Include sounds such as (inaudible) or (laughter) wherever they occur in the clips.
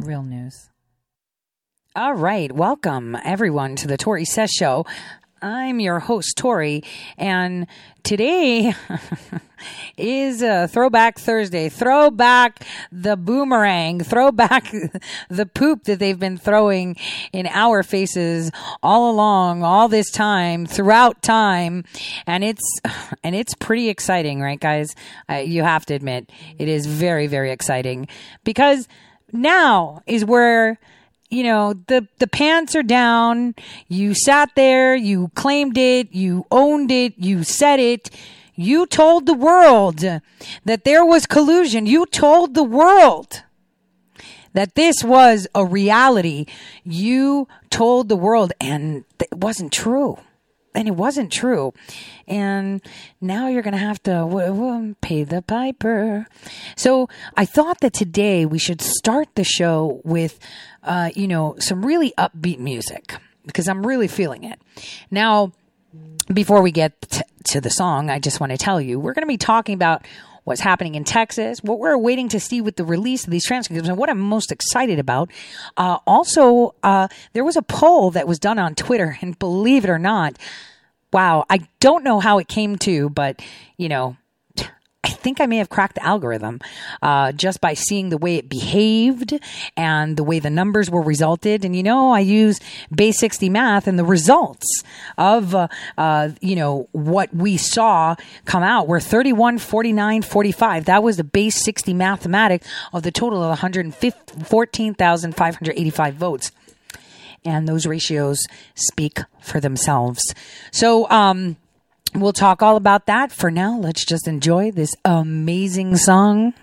Real news. All right. Welcome, everyone, to the Tori Says Show. I'm your host, Tori, and today (laughs) is a Throwback Thursday. Throwback the boomerang. Throwback (laughs) the poop that they've been throwing in our faces all along, all this time, throughout time, and it's (laughs) and it's pretty exciting, right, guys? Uh, you have to admit it is very, very exciting because now is where you know the the pants are down. You sat there you claimed it you owned it you said it. You told the world that there was collusion. You told the world that this was a reality. You told the world and it wasn't true and it wasn't true. And now you're going to have to w- w- pay the piper. So I thought that today we should start the show with, uh, you know, some really upbeat music because I'm really feeling it. Now, before we get t- to the song, I just want to tell you we're going to be talking about what's happening in Texas, what we're waiting to see with the release of these transcripts, and what I'm most excited about. Uh, also, uh, there was a poll that was done on Twitter, and believe it or not, wow, I don't know how it came to, but you know, think I may have cracked the algorithm uh, just by seeing the way it behaved and the way the numbers were resulted. And you know, I use base 60 math and the results of, uh, uh, you know, what we saw come out were 31, 49, 45. That was the base 60 mathematic of the total of 114,585 votes and those ratios speak for themselves. So, um, we'll talk all about that. For now, let's just enjoy this amazing song.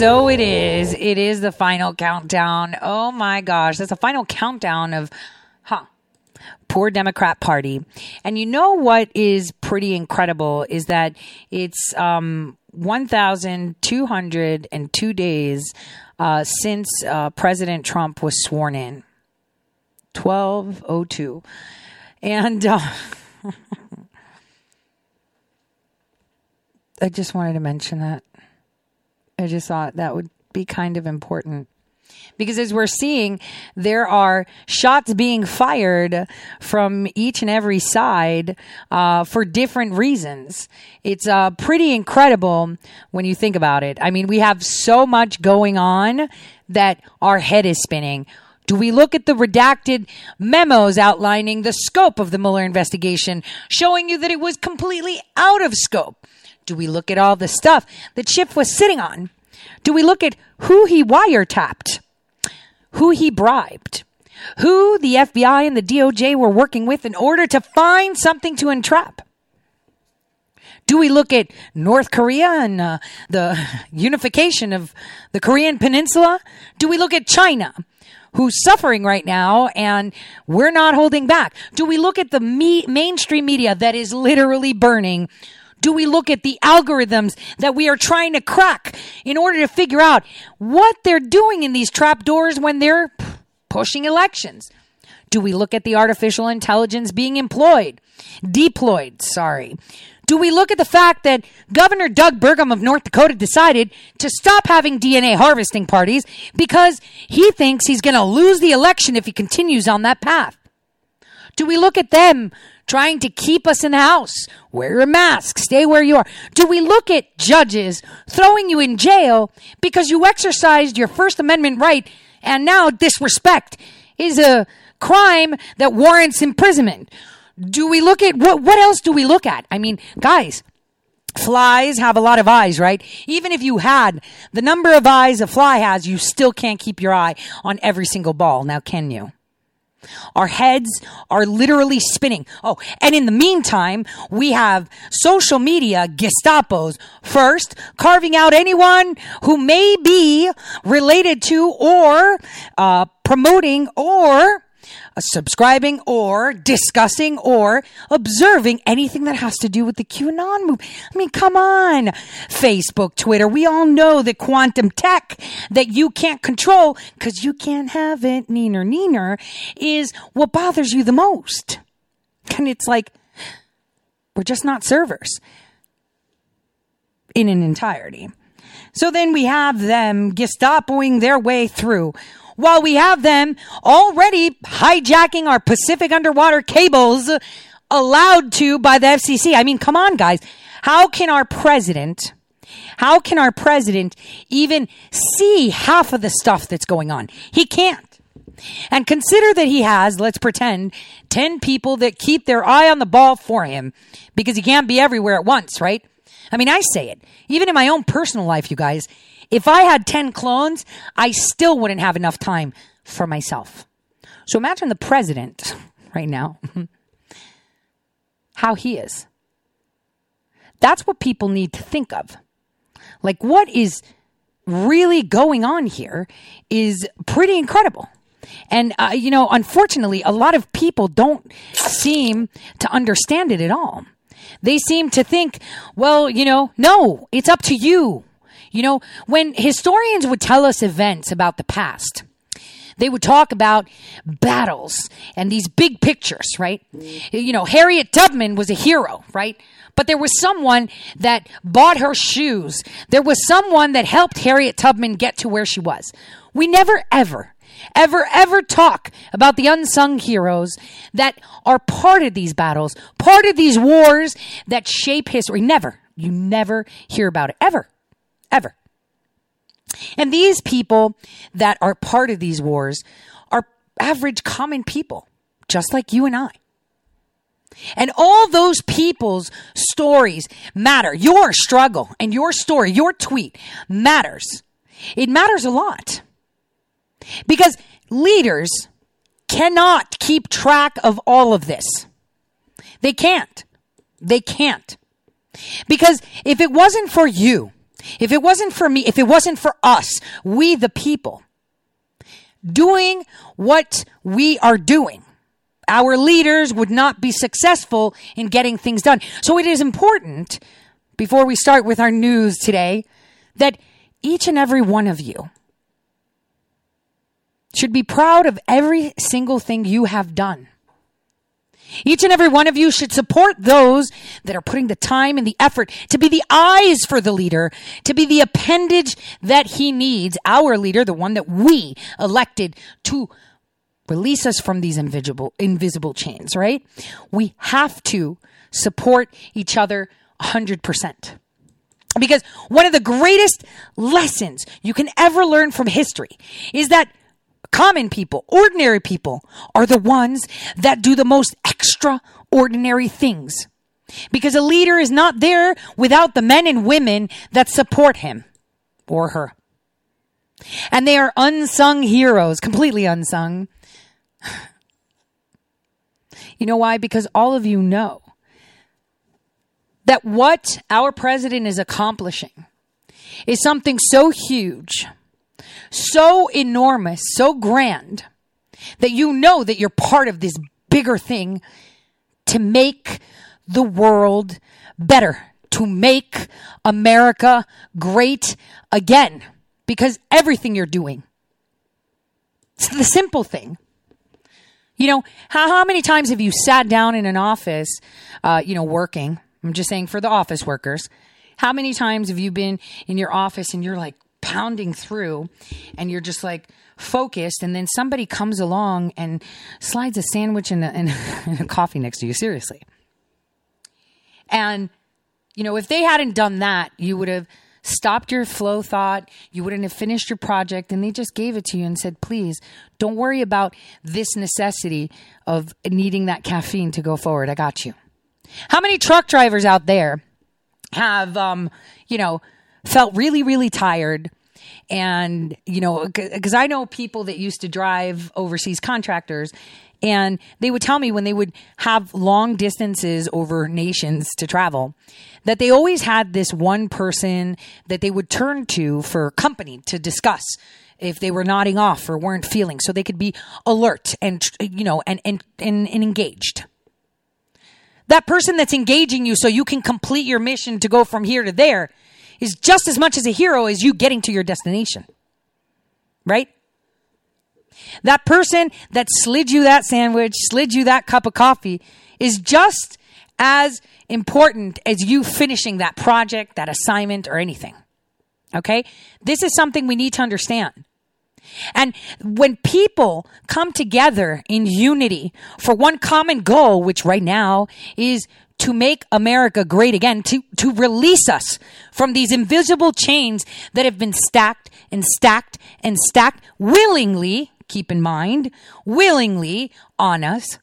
So it is. It is the final countdown. Oh my gosh. That's a final countdown of, huh, poor Democrat Party. And you know what is pretty incredible is that it's um, 1,202 days uh, since uh, President Trump was sworn in. 1202. And uh, (laughs) I just wanted to mention that. I just thought that would be kind of important. Because as we're seeing, there are shots being fired from each and every side uh, for different reasons. It's uh, pretty incredible when you think about it. I mean, we have so much going on that our head is spinning. Do we look at the redacted memos outlining the scope of the Mueller investigation, showing you that it was completely out of scope? Do we look at all the stuff that Schiff was sitting on? Do we look at who he wiretapped, who he bribed, who the FBI and the DOJ were working with in order to find something to entrap? Do we look at North Korea and uh, the (laughs) unification of the Korean Peninsula? Do we look at China? Who's suffering right now and we're not holding back? Do we look at the me- mainstream media that is literally burning do we look at the algorithms that we are trying to crack in order to figure out what they're doing in these trapdoors when they're pushing elections? Do we look at the artificial intelligence being employed, deployed, sorry? Do we look at the fact that Governor Doug Burgum of North Dakota decided to stop having DNA harvesting parties because he thinks he's going to lose the election if he continues on that path? Do we look at them trying to keep us in the house. Wear a mask. Stay where you are. Do we look at judges throwing you in jail because you exercised your First Amendment right and now disrespect is a crime that warrants imprisonment? Do we look at what, what else do we look at? I mean, guys, Flies have a lot of eyes, right? Even if you had the number of eyes a fly has, you still can't keep your eye on every single ball. Now, can you? Our heads are literally spinning. Oh, and in the meantime, we have social media Gestapos first carving out anyone who may be related to or uh, promoting or subscribing or discussing or observing anything that has to do with the QAnon move. I mean, come on. Facebook, Twitter, we all know that quantum tech that you can't control because you can't have it, neener, neener, is what bothers you the most. And it's like, we're just not servers in an entirety. So then we have them Gestapoing their way through while we have them already hijacking our Pacific underwater cables allowed to by the FCC. I mean, come on, guys. How can our president, how can our president even see half of the stuff that's going on? He can't. And consider that he has, let's pretend, 10 people that keep their eye on the ball for him because he can't be everywhere at once, right? I mean, I say it. Even in my own personal life, you guys, if I had 10 clones, I still wouldn't have enough time for myself. So imagine the president (laughs) right now, (laughs) how he is. That's what people need to think of. Like, what is really going on here is pretty incredible. And, uh, you know, unfortunately, a lot of people don't seem to understand it at all. They seem to think, well, you know, no, it's up to you. You know, when historians would tell us events about the past, they would talk about battles and these big pictures, right? You know, Harriet Tubman was a hero, right? But there was someone that bought her shoes. There was someone that helped Harriet Tubman get to where she was. We never ever, ever, ever talk about the unsung heroes that are part of these battles, part of these wars that shape history. Never. You never hear about it. Ever ever. And these people that are part of these wars are average common people, just like you and I. And all those people's stories matter. Your struggle and your story, your tweet matters. It matters a lot. Because leaders cannot keep track of all of this. They can't. They can't. Because if it wasn't for you, if it wasn't for me, if it wasn't for us, we the people, doing what we are doing, our leaders would not be successful in getting things done. So it is important, before we start with our news today, that each and every one of you should be proud of every single thing you have done. Each and every one of you should support those that are putting the time and the effort to be the eyes for the leader, to be the appendage that he needs, our leader, the one that we elected to release us from these invisible, invisible chains, right? We have to support each other 100%. Because one of the greatest lessons you can ever learn from history is that common people, ordinary people are the ones that do the most extraordinary things. Because a leader is not there without the men and women that support him or her. And they are unsung heroes, completely unsung. (sighs) You know why? Because all of you know that what our president is accomplishing is something so huge, so enormous, so grand that you know that you're part of this bigger thing to make the world better, to make America great again. Because everything you're doing, it's the simple thing. You know, how, how many times have you sat down in an office, uh, you know, working? I'm just saying for the office workers. How many times have you been in your office and you're like pounding through and you're just like focused and then somebody comes along and slides a sandwich and a, and (laughs) a coffee next to you? Seriously. And, you know, if they hadn't done that, you would have stopped your flow thought. You wouldn't have finished your project and they just gave it to you and said, please don't worry about this necessity of needing that caffeine to go forward. I got you. How many truck drivers out there have, um, you know, felt really, really tired? And, you know, because I know people that used to drive overseas contractors and they would tell me when they would have long distances over nations to travel that they always had this one person that they would turn to for company to discuss if they were nodding off or weren't feeling so they could be alert and you know and and and, and engaged that person that's engaging you so you can complete your mission to go from here to there is just as much as a hero as you getting to your destination. Right? That person that slid you that sandwich, slid you that cup of coffee is just as important as you finishing that project, that assignment, or anything. Okay? This is something we need to understand. And when people come together in unity for one common goal, which right now is to make America great again, to, to release us from these invisible chains that have been stacked and stacked and stacked willingly, keep in mind, willingly on us,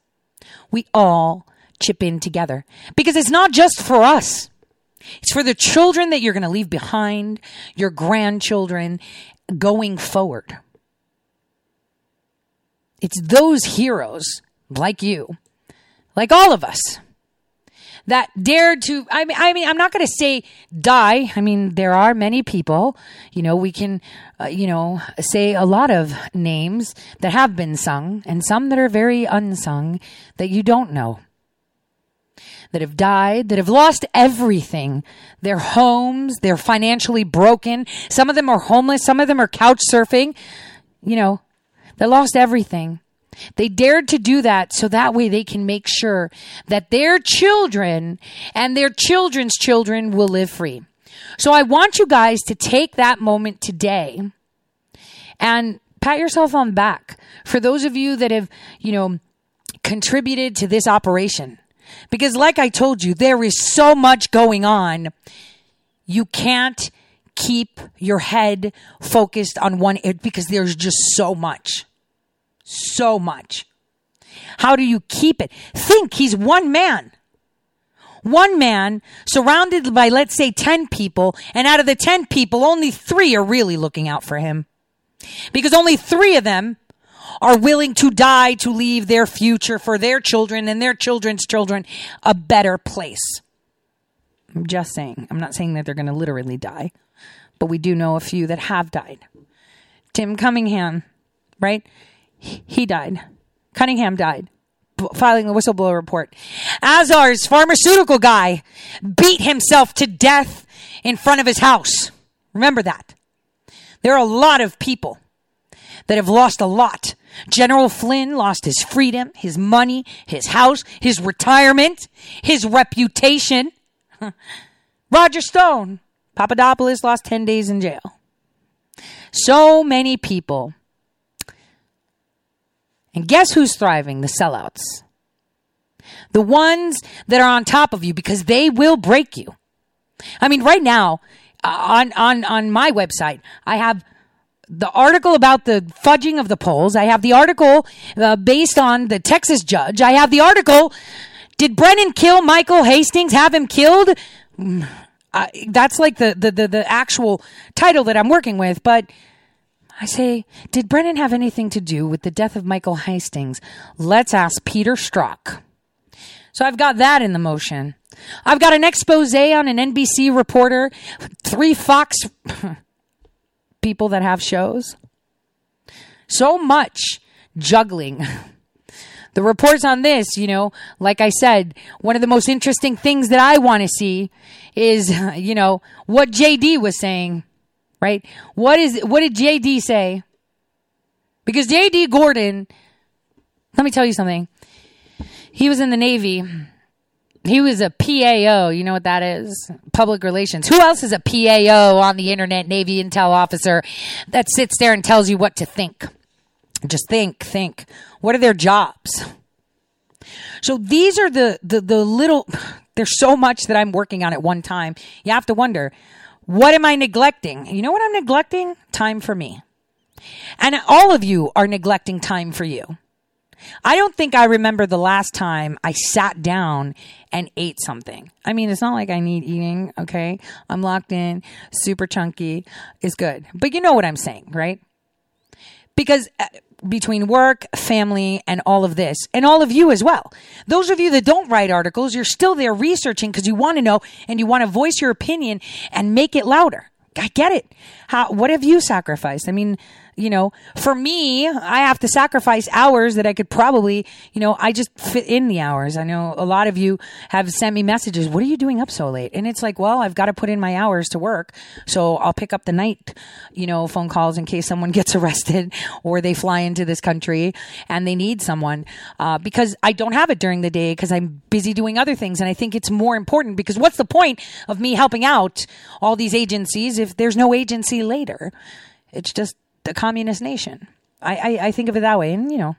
we all chip in together. Because it's not just for us. It's for the children that you're going to leave behind, your grandchildren going forward. It's those heroes like you, like all of us, that dared to I mean I mean I'm not going to say die. I mean there are many people, you know, we can uh, you know say a lot of names that have been sung and some that are very unsung that you don't know. That have died, that have lost everything. Their homes, they're financially broken. Some of them are homeless, some of them are couch surfing. You know, they lost everything. They dared to do that so that way they can make sure that their children and their children's children will live free. So I want you guys to take that moment today and pat yourself on the back for those of you that have, you know, contributed to this operation. Because like I told you, there is so much going on. You can't keep your head focused on one because there's just so much. So much. How do you keep it? Think he's one man. One man surrounded by, let's say, 10 people, and out of the 10 people, only three are really looking out for him. Because only three of them are willing to die to leave their future for their children and their children's children a better place. I'm just saying. I'm not saying that they're going to literally die, but we do know a few that have died. Tim Cunningham, right? He died. Cunningham died filing the whistleblower report. Azar's pharmaceutical guy beat himself to death in front of his house. Remember that. There are a lot of people that have lost a lot. General Flynn lost his freedom, his money, his house, his retirement, his reputation. (laughs) Roger Stone, Papadopoulos lost 10 days in jail. So many people. And guess who's thriving? The sellouts. The ones that are on top of you because they will break you. I mean, right now, on, on, on my website, I have the article about the fudging of the polls. I have the article uh, based on the Texas judge. I have the article. Did Brennan kill Michael Hastings? Have him killed? Uh, that's like the, the, the, the actual title that I'm working with. But I say, did Brennan have anything to do with the death of Michael Hastings? Let's ask Peter Strzok. So I've got that in the motion. I've got an expose on an NBC reporter, three Fox (laughs) people that have shows. So much juggling. (laughs) The reports on this, you know, like I said, one of the most interesting things that I want to see is, (laughs) you know, what JD was saying, right? What is, what did JD say? Because JD Gordon, let me tell you something. He was in the Navy he was a PAO. You know what that is? Public relations. Who else is a PAO on the internet, Navy intel officer that sits there and tells you what to think? Just think, think. What are their jobs? So these are the, the, the little, (sighs) there's so much that I'm working on at one time. You have to wonder, what am I neglecting? You know what I'm neglecting? Time for me. And all of you are neglecting time for you. I don't think I remember the last time I sat down and ate something. I mean, it's not like I need eating, okay? I'm locked in, super chunky, is good. But you know what I'm saying, right? Because uh, between work, family, and all of this, and all of you as well. Those of you that don't write articles, you're still there researching because you want to know and you want to voice your opinion and make it louder. I get it. How, what have you sacrificed? I mean, you know, for me, I have to sacrifice hours that I could probably, you know, I just fit in the hours. I know a lot of you have sent me messages. What are you doing up so late? And it's like, well, I've got to put in my hours to work. So I'll pick up the night, you know, phone calls in case someone (laughs) gets arrested or they fly into this country and they need someone. Uh, because I don't have it during the day because I'm busy doing other things. And I think it's more important because what's the point of me helping out all these agencies if there's no agency later? It's just a communist nation. I, I, I think of it that way. And, you know,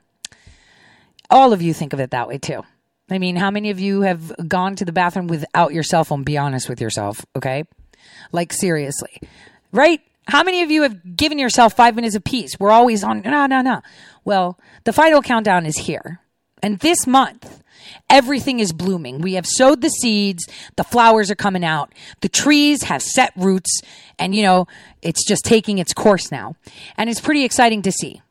all of you think of it that way too. I mean, how many of you have gone to the bathroom without your cell phone? Be honest with yourself, okay? Like, seriously. Right? How many of you have given yourself five minutes of peace? We're always on, no, no, no. Well, the final countdown is here. And this month, everything is blooming. We have sowed the seeds. The flowers are coming out. The trees have set roots and, you know, it's just taking its course now. And it's pretty exciting to see.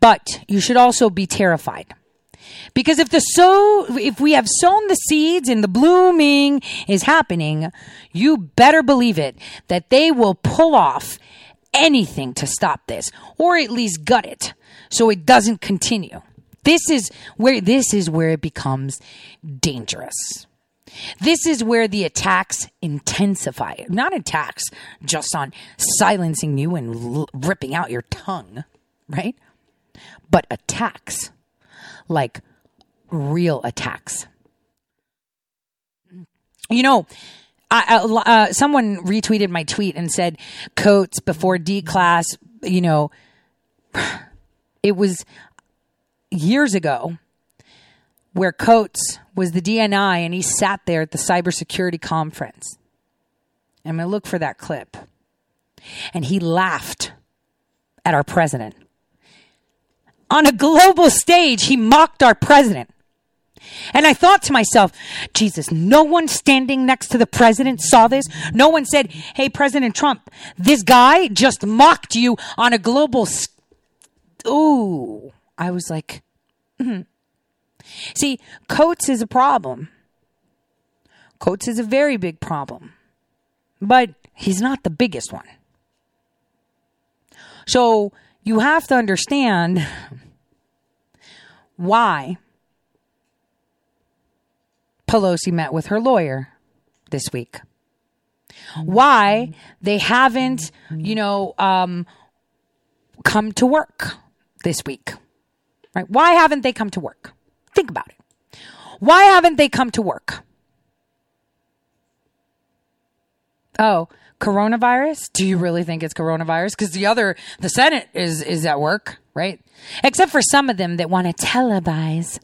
But you should also be terrified. Because if the so if we have sown the seeds and the blooming is happening, you better believe it that they will pull off anything to stop this or at least gut it so it doesn't continue. This is where this is where it becomes dangerous. This is where the attacks intensify. Not attacks just on silencing you and l- ripping out your tongue, right? But attacks like real attacks. You know, I, uh, someone retweeted my tweet and said, Coats before D class, you know, (sighs) it was years ago where Coats was the DNI and he sat there at the cybersecurity conference. I'm going to look for that clip. And he laughed at our president. On a global stage, he mocked our president. And I thought to myself, Jesus, no one standing next to the president saw this. No one said, Hey, President Trump, this guy just mocked you on a global. St-. Ooh. I was like, mm-hmm. see, Coats is a problem. Coats is a very big problem, but he's not the biggest one. So you have to understand why Pelosi met with her lawyer this week. Why they haven't, you know, um, come to work this week. Right? Why haven't they come to work? Think about it. Why haven't they come to work? Oh, coronavirus? Do you really think it's coronavirus? Because the other, the Senate is is at work, right? Except for some of them that want to televise.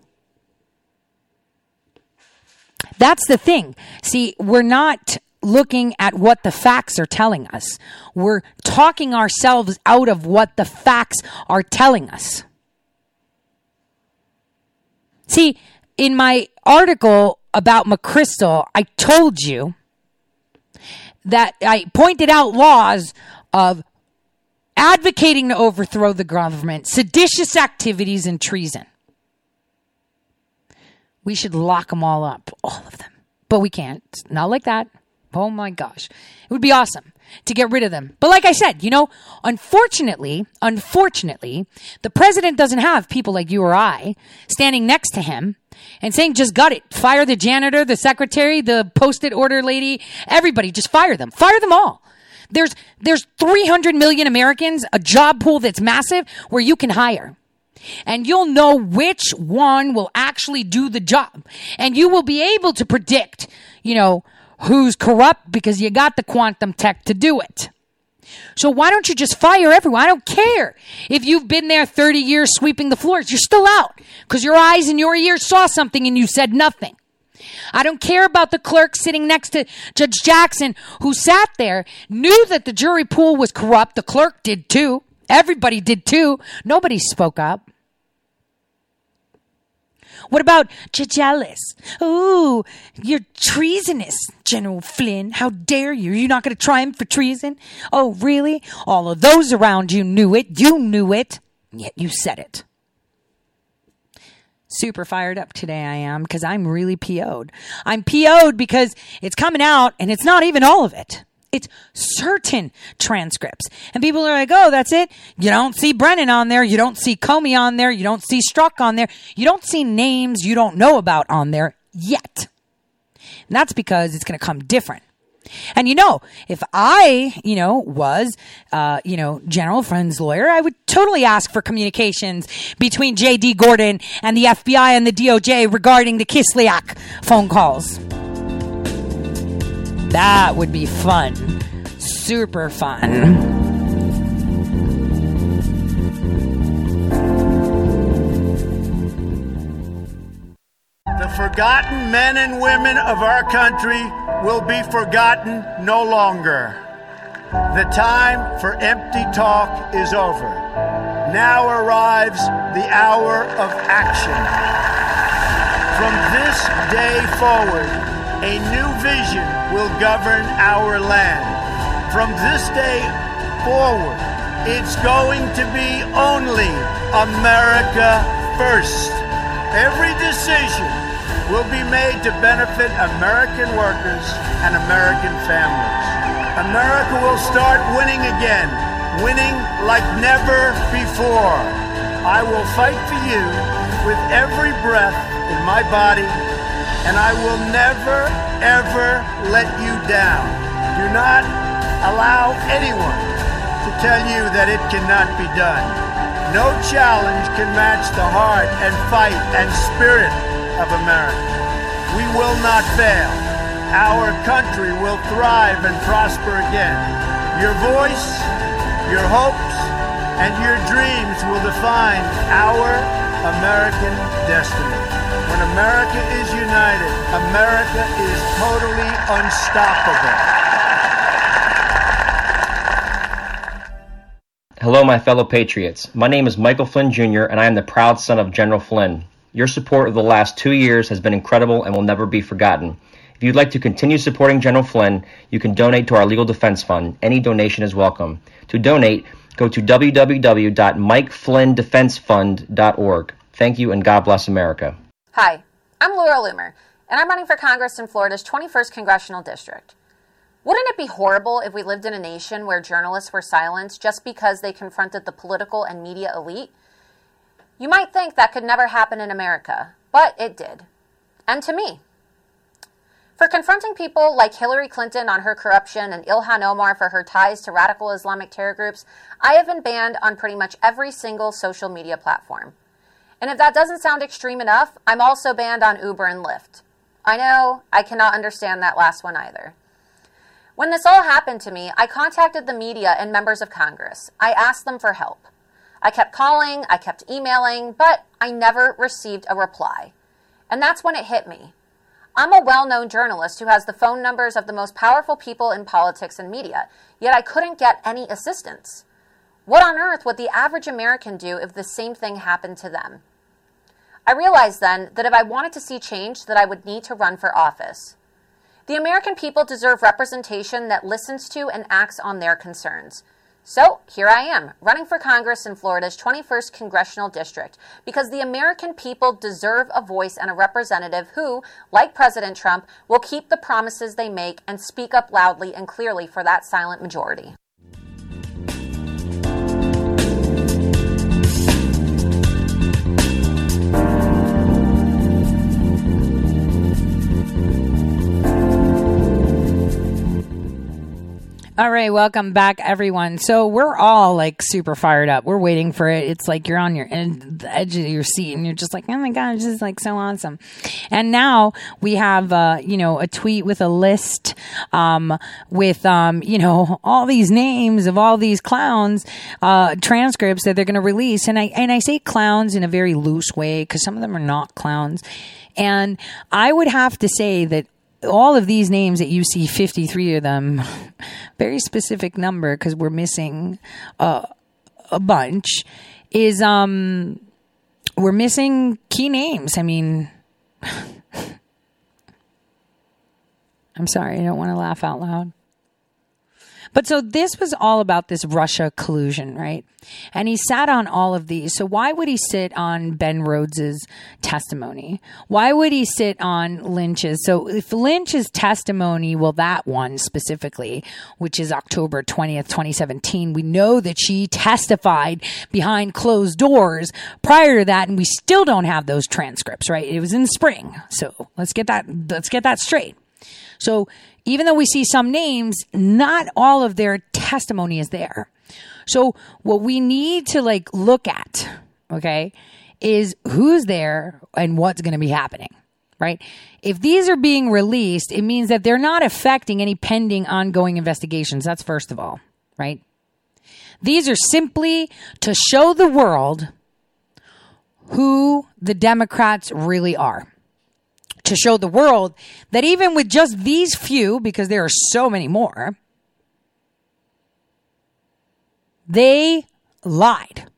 That's the thing. See, we're not looking at what the facts are telling us. We're talking ourselves out of what the facts are telling us. See, in my article about McChrystal, I told you that I pointed out laws of advocating to overthrow the government, seditious activities, and treason. We should lock them all up, all of them. But we can't. Not like that. Oh my gosh. It would be awesome to get rid of them. But like I said, you know, unfortunately, unfortunately, the president doesn't have people like you or I standing next to him and saying, just gut it. Fire the janitor, the secretary, the post-it order lady, everybody, just fire them. Fire them all. There's, there's 300 million Americans, a job pool that's massive where you can hire. And you'll know which one will actually do the job. And you will be able to predict, you know, who's corrupt because you got the quantum tech to do it. So why don't you just fire everyone? I don't care if you've been there 30 years sweeping the floors. You're still out because your eyes and your ears saw something and you said nothing. I don't care about the clerk sitting next to Judge Jackson who sat there, knew that the jury pool was corrupt. The clerk did too. Everybody did too. Nobody spoke up. What about Jealous? Ooh, you're treasonous, General Flynn. How dare you? You're not going to try him for treason? Oh, really? All of those around you knew it. You knew it. Yet you said it. Super fired up today, I am, because I'm really PO'd. I'm PO'd because it's coming out and it's not even all of it. It's certain transcripts. And people are like, oh, that's it. You don't see Brennan on there. You don't see Comey on there. You don't see Strzok on there. You don't see names you don't know about on there yet. And that's because it's going to come different. And you know, if I, you know, was, uh, you know, General Flynn's lawyer, I would totally ask for communications between J.D. Gordon and the FBI and the DOJ regarding the Kislyak phone calls. That would be fun. Super fun. The forgotten men and women of our country will be forgotten no longer. The time for empty talk is over. Now arrives the hour of action. From this day forward, a new vision will govern our land. From this day forward, it's going to be only America first. Every decision will be made to benefit American workers and American families. America will start winning again, winning like never before. I will fight for you with every breath in my body and I will never, ever let you down. Do not allow anyone to tell you that it cannot be done. No challenge can match the heart and fight and spirit of America. We will not fail. Our country will thrive and prosper again. Your voice, your hopes, and your dreams will define our American destiny. When America is united, America is totally unstoppable. Hello, my fellow patriots. My name is Michael Flynn Jr., and I am the proud son of General Flynn. Your support of the last two years has been incredible and will never be forgotten. If you'd like to continue supporting General Flynn, you can donate to our Legal Defense Fund. Any donation is welcome. To donate, go to www.mikeflynndefensefund.org. Thank you, and God bless America. Hi, I'm Laura Loomer, and I'm running for Congress in Florida's 21st Congressional District. Wouldn't it be horrible if we lived in a nation where journalists were silenced just because they confronted the political and media elite? You might think that could never happen in America, but it did. And to me. For confronting people like Hillary Clinton on her corruption and Ilhan Omar for her ties to radical Islamic terror groups, I have been banned on pretty much every single social media platform. And if that doesn't sound extreme enough, I'm also banned on Uber and Lyft. I know, I cannot understand that last one either. When this all happened to me, I contacted the media and members of Congress. I asked them for help. I kept calling, I kept emailing, but I never received a reply. And that's when it hit me. I'm a well known journalist who has the phone numbers of the most powerful people in politics and media, yet I couldn't get any assistance. What on earth would the average American do if the same thing happened to them? I realized then that if I wanted to see change that I would need to run for office. The American people deserve representation that listens to and acts on their concerns. So here I am, running for Congress in Florida's 21st Congressional District, because the American people deserve a voice and a representative who, like President Trump, will keep the promises they make and speak up loudly and clearly for that silent majority. All right, welcome back, everyone. So we're all like super fired up. We're waiting for it. It's like you're on your the edge of your seat, and you're just like, oh my god, this is like so awesome. And now we have, uh, you know, a tweet with a list, um, with, um, you know, all these names of all these clowns, uh, transcripts that they're going to release. And I and I say clowns in a very loose way because some of them are not clowns. And I would have to say that all of these names that you see 53 of them very specific number because we're missing uh, a bunch is um we're missing key names. I mean (laughs) i'm sorry i don't want to laugh out loud but so this was all about this Russia collusion, right? And he sat on all of these. So why would he sit on Ben Rhodes's testimony? Why would he sit on Lynch's? So if Lynch's testimony, well, that one specifically, which is October 20th, 2017, we know that she testified behind closed doors prior to that. And we still don't have those transcripts, right? It was in spring. So let's get that, let's get that straight. So even though we see some names, not all of their testimony is there. So what we need to like look at, okay, is who's there and what's going to be happening, right? If these are being released, it means that they're not affecting any pending ongoing investigations. That's first of all, right? These are simply to show the world who the Democrats really are to show the world that even with just these few, because there are so many more, they lied.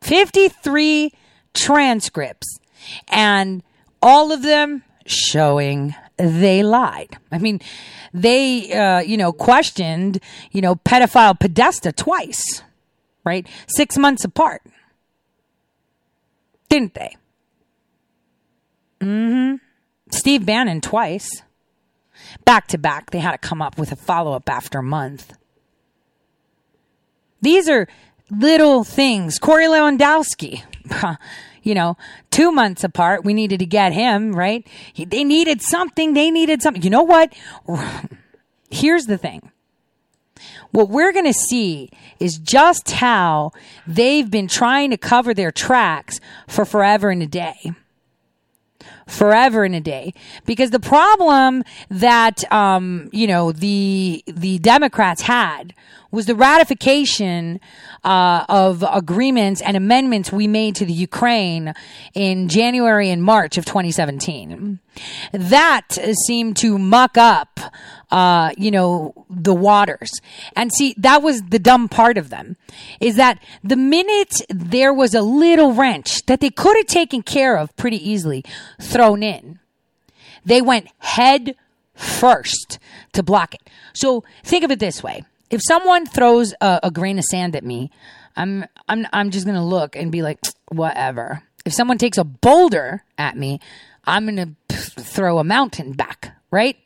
53 transcripts, and all of them showing they lied. I mean, they, uh, you know, questioned, you know, pedophile Podesta twice, right? Six months apart. Didn't they? Mm hmm. Steve Bannon twice. Back to back, they had to come up with a follow up after a month. These are little things. Corey Lewandowski, (laughs) you know, two months apart, we needed to get him, right? He, they needed something. They needed something. You know what? (sighs) Here's the thing. What we're going to see is just how they've been trying to cover their tracks for forever and a day forever and a day. Because the problem that um, you know the the Democrats had was the ratification uh, of agreements and amendments we made to the Ukraine in January and March of 2017. That seemed to muck up, uh, you know, the waters. And see, that was the dumb part of them is that the minute there was a little wrench that they could have taken care of pretty easily thrown in, they went head first to block it. So think of it this way if someone throws a, a grain of sand at me, I'm I'm I'm just gonna look and be like, (sniffs) whatever. If someone takes a boulder at me, I'm gonna throw a mountain back, right?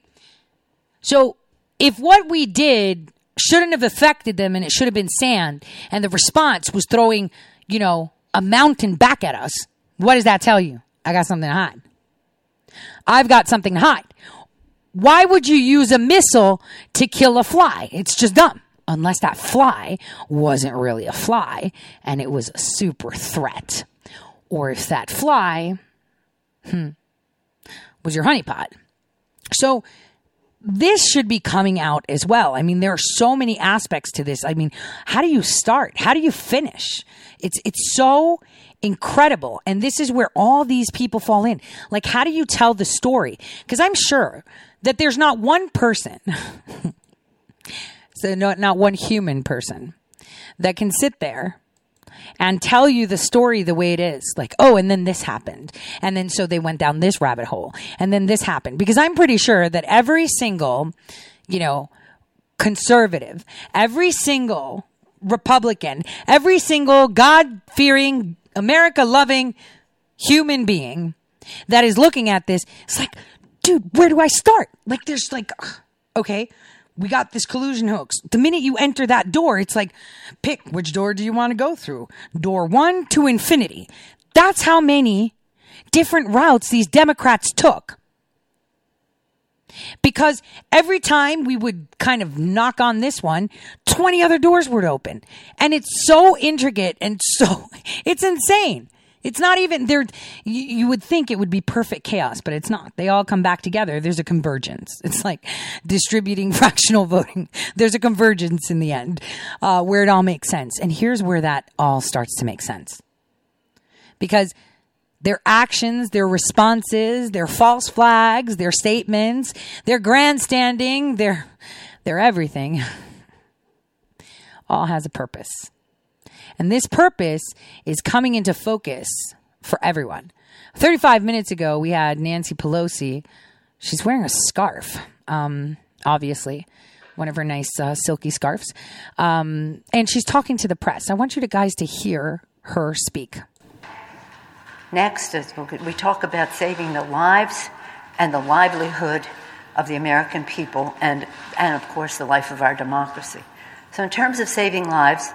So if what we did shouldn't have affected them and it should have been sand and the response was throwing, you know, a mountain back at us, what does that tell you? I got something to hide. I've got something to hide. Why would you use a missile to kill a fly? It's just dumb. Unless that fly wasn't really a fly and it was a super threat. Or if that fly hmm, was your honeypot. So this should be coming out as well. I mean, there are so many aspects to this. I mean, how do you start? How do you finish? It's it's so incredible. And this is where all these people fall in. Like, how do you tell the story? Because I'm sure that there's not one person, (laughs) so not, not one human person that can sit there and tell you the story the way it is. Like, oh, and then this happened. And then so they went down this rabbit hole. And then this happened. Because I'm pretty sure that every single, you know, conservative, every single Republican, every single God fearing, America loving human being that is looking at this, it's like, dude, where do I start? Like, there's like, okay, we got this collusion hoax. The minute you enter that door, it's like, pick which door do you want to go through? Door one to infinity. That's how many different routes these Democrats took. Because every time we would kind of knock on this one, 20 other doors would open. And it's so intricate and so, (laughs) it's insane. It's not even there. You, you, would think it would be perfect chaos, but it's not. They all come back together. There's a convergence. (laughs) It's like distributing (laughs) fractional voting. There's a convergence in the end uh, where it all makes sense. And here's where that all starts to make sense. Because their actions, their responses, their false flags, their statements, their grandstanding, their, their everything (laughs) all has a purpose. And this purpose is coming into focus for everyone. 35 minutes ago, we had Nancy Pelosi. She's wearing a scarf, um, obviously, one of her nice uh, silky scarves. Um, and she's talking to the press. I want you to guys to hear her speak. Next, we talk about saving the lives and the livelihood of the American people and, and of course, the life of our democracy. So, in terms of saving lives,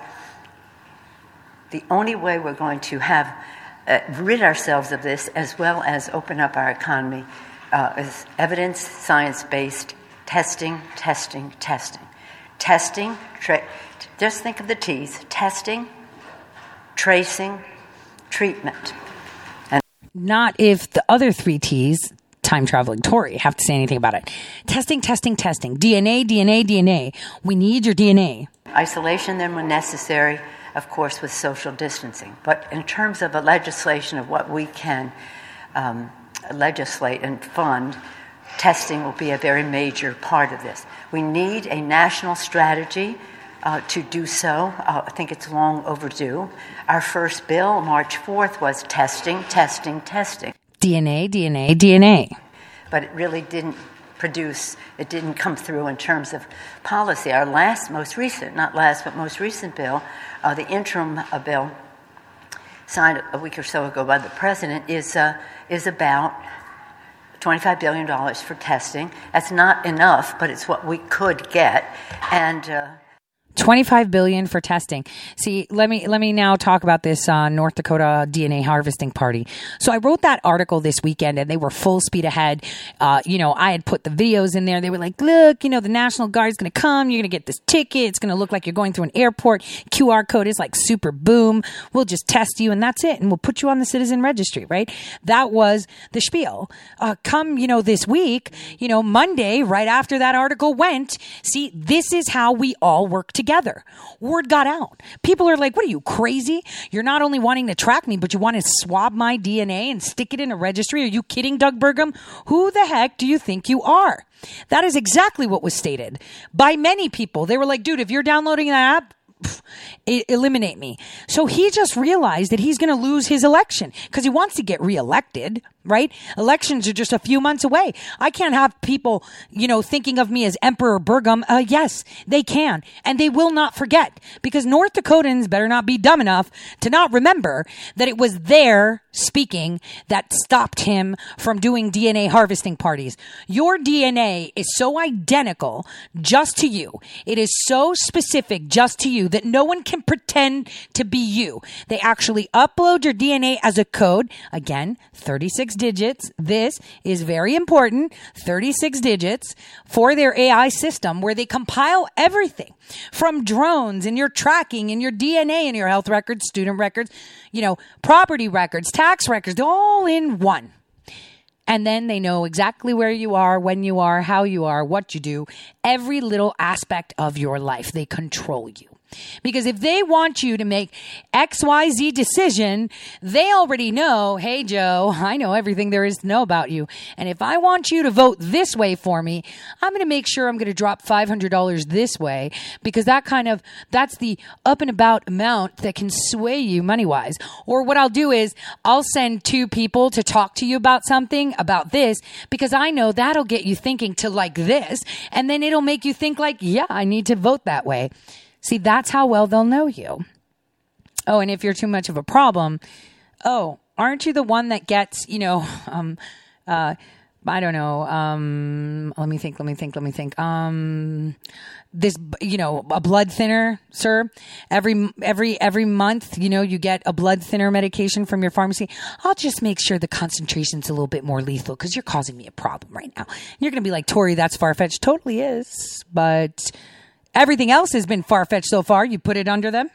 the only way we're going to have uh, rid ourselves of this as well as open up our economy uh, is evidence science based testing, testing, testing. Testing, tra- just think of the T's testing, tracing, treatment. And Not if the other three T's, time traveling Tore have to say anything about it. Testing, testing, testing. DNA, DNA, DNA. We need your DNA. Isolation then when necessary of course, with social distancing. But in terms of a legislation of what we can um, legislate and fund, testing will be a very major part of this. We need a national strategy uh, to do so. Uh, I think it's long overdue. Our first bill, March 4th, was testing, testing, testing. DNA, DNA, DNA. But it really didn't produce, it didn't come through in terms of policy. Our last, most recent, not last, but most recent bill uh, the interim uh, bill signed a week or so ago by the president is, uh, is about $25 billion for testing. That's not enough, but it's what we could get. And uh, 25 billion for testing. See, let me let me now talk about this uh, North Dakota DNA harvesting party. So I wrote that article this weekend, and they were full speed ahead. Uh, you know, I had put the videos in there. They were like, "Look, you know, the National Guard's going to come. You're going to get this ticket. It's going to look like you're going through an airport. QR code is like super boom. We'll just test you, and that's it, and we'll put you on the citizen registry." Right? That was the spiel. Uh, come, you know, this week, you know, Monday, right after that article went. See, this is how we all work together together. Word got out. People are like, what are you, crazy? You're not only wanting to track me, but you want to swab my DNA and stick it in a registry? Are you kidding, Doug Burgum? Who the heck do you think you are? That is exactly what was stated by many people. They were like, dude, if you're downloading that app, eliminate me. So he just realized that he's going to lose his election because he wants to get reelected, right? Elections are just a few months away. I can't have people, you know, thinking of me as Emperor Burgum. Uh, yes, they can. And they will not forget because North Dakotans better not be dumb enough to not remember that it was their speaking that stopped him from doing DNA harvesting parties. Your DNA is so identical just to you. It is so specific just to you that no one can pretend to be you. They actually upload your DNA as a code. Again, 36 digits. This is very important. 36 digits for their AI system where they compile everything from drones and your tracking and your DNA and your health records, student records, you know, property records, tax records, all in one. And then they know exactly where you are, when you are, how you are, what you do, every little aspect of your life. They control you. Because if they want you to make XYZ decision, they already know, hey, Joe, (laughs) I know everything there is to know about you. And if I want you to vote this way for me, I'm going to make sure I'm going to drop $500 this way because that kind of, that's the up and about amount that can sway you money wise. Or what I'll do is I'll send two people to talk to you about something about this because I know that'll get you thinking to like this. And then it'll make you think like, yeah, I need to vote that way. See, that's how well they'll know you. Oh, and if you're too much of a problem, oh, aren't you the one that gets, you know, (laughs) um, uh, I don't know. Um, let me think. Let me think. Let me think. Um, this, you know, a blood thinner, sir. Every every every month, you know, you get a blood thinner medication from your pharmacy. I'll just make sure the concentration's a little bit more lethal because you're causing me a problem right now. You're going to be like, Tore, that's far fetched. Totally is, but Everything else has been far fetched so far. You put it under them.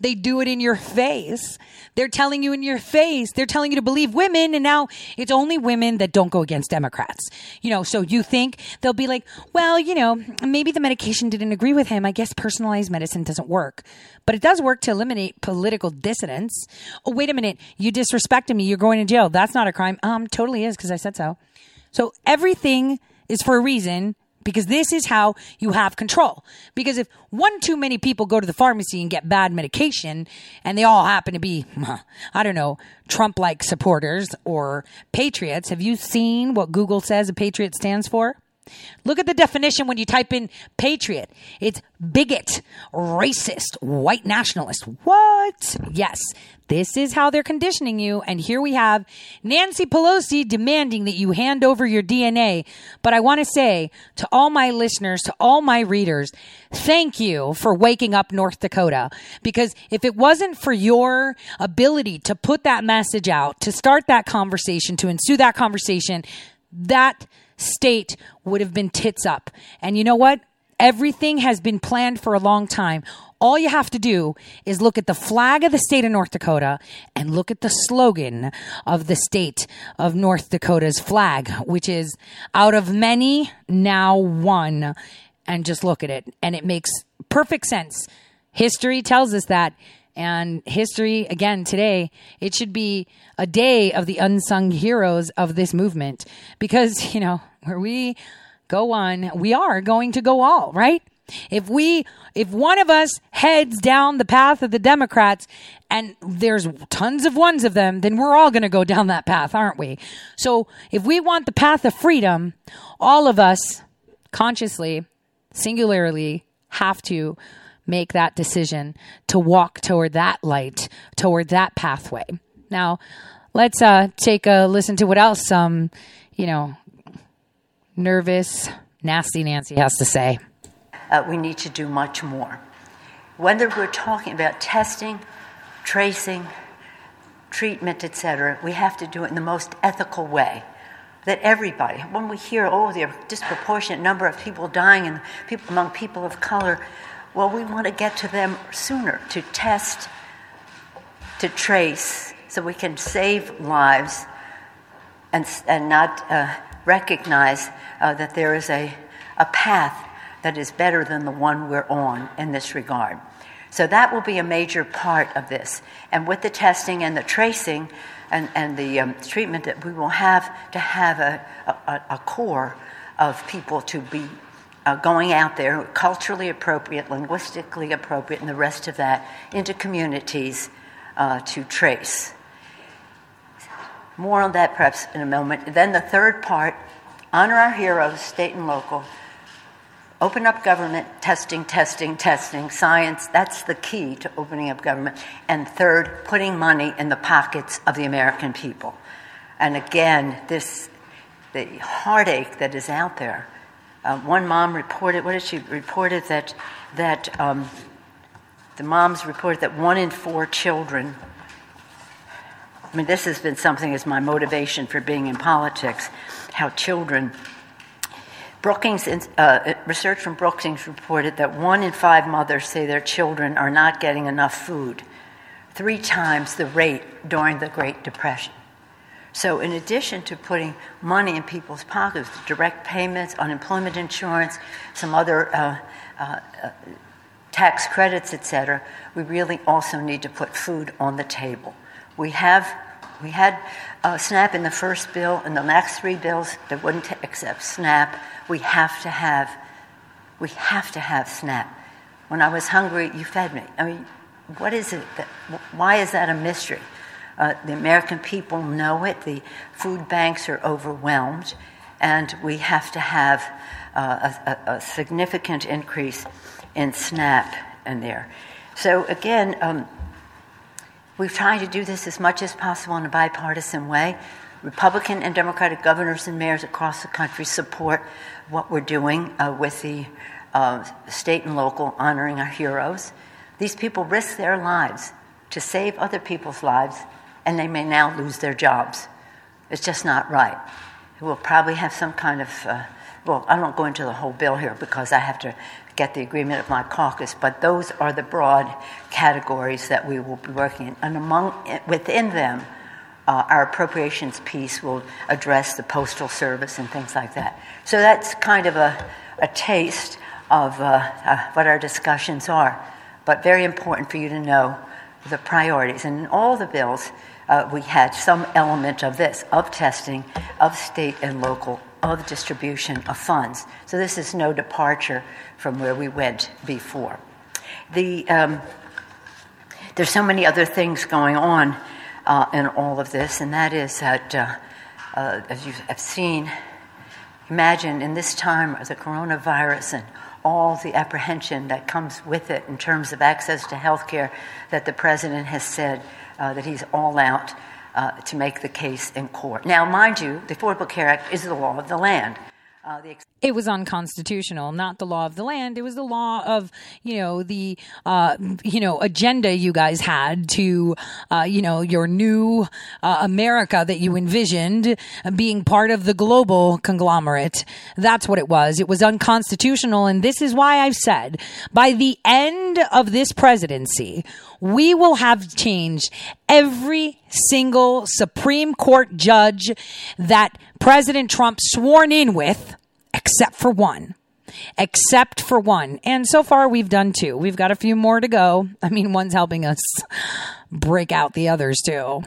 They do it in your face. They're telling you in your face. They're telling you to believe women. And now it's only women that don't go against Democrats. You know, so you think they'll be like, well, you know, maybe the medication didn't agree with him. I guess personalized medicine doesn't work, but it does work to eliminate political dissidents. Oh, wait a minute. You disrespected me. You're going to jail. That's not a crime. Um, totally is because I said so. So everything is for a reason because this is how you have control. Because if one too many people go to the pharmacy and get bad medication and they all happen to be, (laughs) I don't know, Trump like supporters or patriots, have you seen what Google says a patriot stands for? Look at the definition when you type in patriot. It's bigot, racist, white nationalist. What? Yes, this is how they're conditioning you. And here we have Nancy Pelosi demanding that you hand over your DNA. But I want to say to all my listeners, to all my readers, thank you for waking up North Dakota. Because if it wasn't for your ability to put that message out, to start that conversation, to ensue that conversation, that state would have been tits up. And you know what? Everything has been planned for a long time. All you have to do is look at the flag of the state of North Dakota and look at the slogan of the state of North Dakota's flag, which is out of many, now one. And just look at it. And it makes perfect sense. History tells us that. And history, again, today, it should be a day of the unsung heroes of this movement because, you know, where we go on, we are going to go all, right? If we, if one of us heads down the path of the Democrats and there's tons of ones of them, then we're all going to go down that path, aren't we? So if we want the path of freedom, all of us consciously, singularly have to make that decision to walk toward that light, toward that pathway. Now, let's uh, take a listen to what else, um, you know, nervous, nasty Nancy has to say. Uh, we need to do much more. Whether we're talking about testing, tracing, treatment, etc., we have to do it in the most ethical way. That everybody, when we hear, oh, are disproportionate number of people dying and people among people of color, well, we want to get to them sooner to test, to trace, so we can save lives and, and not uh, recognize uh, that there is a, a path that is better than the one we're on in this regard. So that will be a major part of this. And with the testing and the tracing and, and the um, treatment that we will have to have a, a, a core of people to be uh, going out there, culturally appropriate, linguistically appropriate, and the rest of that into communities uh, to trace. More on that perhaps in a moment. Then the third part honor our heroes, state and local. Open up government, testing, testing, testing, science. That's the key to opening up government. And third, putting money in the pockets of the American people. And again, this the heartache that is out there. Uh, one mom reported, what did she reported that that um, the moms reported that one in four children. I mean, this has been something as my motivation for being in politics. How children. Brookings, uh, research from Brookings reported that one in five mothers say their children are not getting enough food, three times the rate during the Great Depression. So, in addition to putting money in people's pockets, direct payments, unemployment insurance, some other uh, uh, uh tax credits, etc., we really also need to put food on the table. We have we had uh, SNAP in the first bill, and the last three bills that wouldn't accept SNAP. We have to have we have to have SNAP. When I was hungry, you fed me. I mean, what is it? That, why is that a mystery? Uh, the American people know it. The food banks are overwhelmed, and we have to have uh, a, a, significant increase in SNAP in there. So again, um, we've tried to do this as much as possible in a bipartisan way. Republican and Democratic governors and mayors across the country support what we're doing uh, with the uh, state and local honoring our heroes. These people risk their lives to save other people's lives and they may now lose their jobs. It's just not right. We'll probably have some kind of, uh, well, I won't go into the whole bill here because I have to get the agreement of my caucus, but those are the broad categories that we will be working in. And among, within them, uh, our appropriations piece will address the postal service and things like that. So that's kind of a, a taste of uh, uh, what our discussions are, but very important for you to know the priorities. And in all the bills, uh, we had some element of this, of testing, of state and local, of distribution of funds. So this is no departure from where we went before. The, um, there's so many other things going on uh, in all of this, and that is that, uh, uh as you have seen, imagine in this time of the coronavirus and all the apprehension that comes with it in terms of access to health care that the president has said uh, that he's all out uh, to make the case in court. Now, mind you, the Affordable Care Act is the law of the land. Uh, the ex- it was unconstitutional, not the law of the land. It was the law of, you know, the, uh, you know, agenda you guys had to, uh, you know, your new uh, America that you envisioned being part of the global conglomerate. That's what it was. It was unconstitutional. And this is why I've said by the end of this presidency, we will have changed every single Supreme Court judge that President Trump sworn in with, except for one. Except for one. And so far, we've done two. We've got a few more to go. I mean, one's helping us break out the others, too.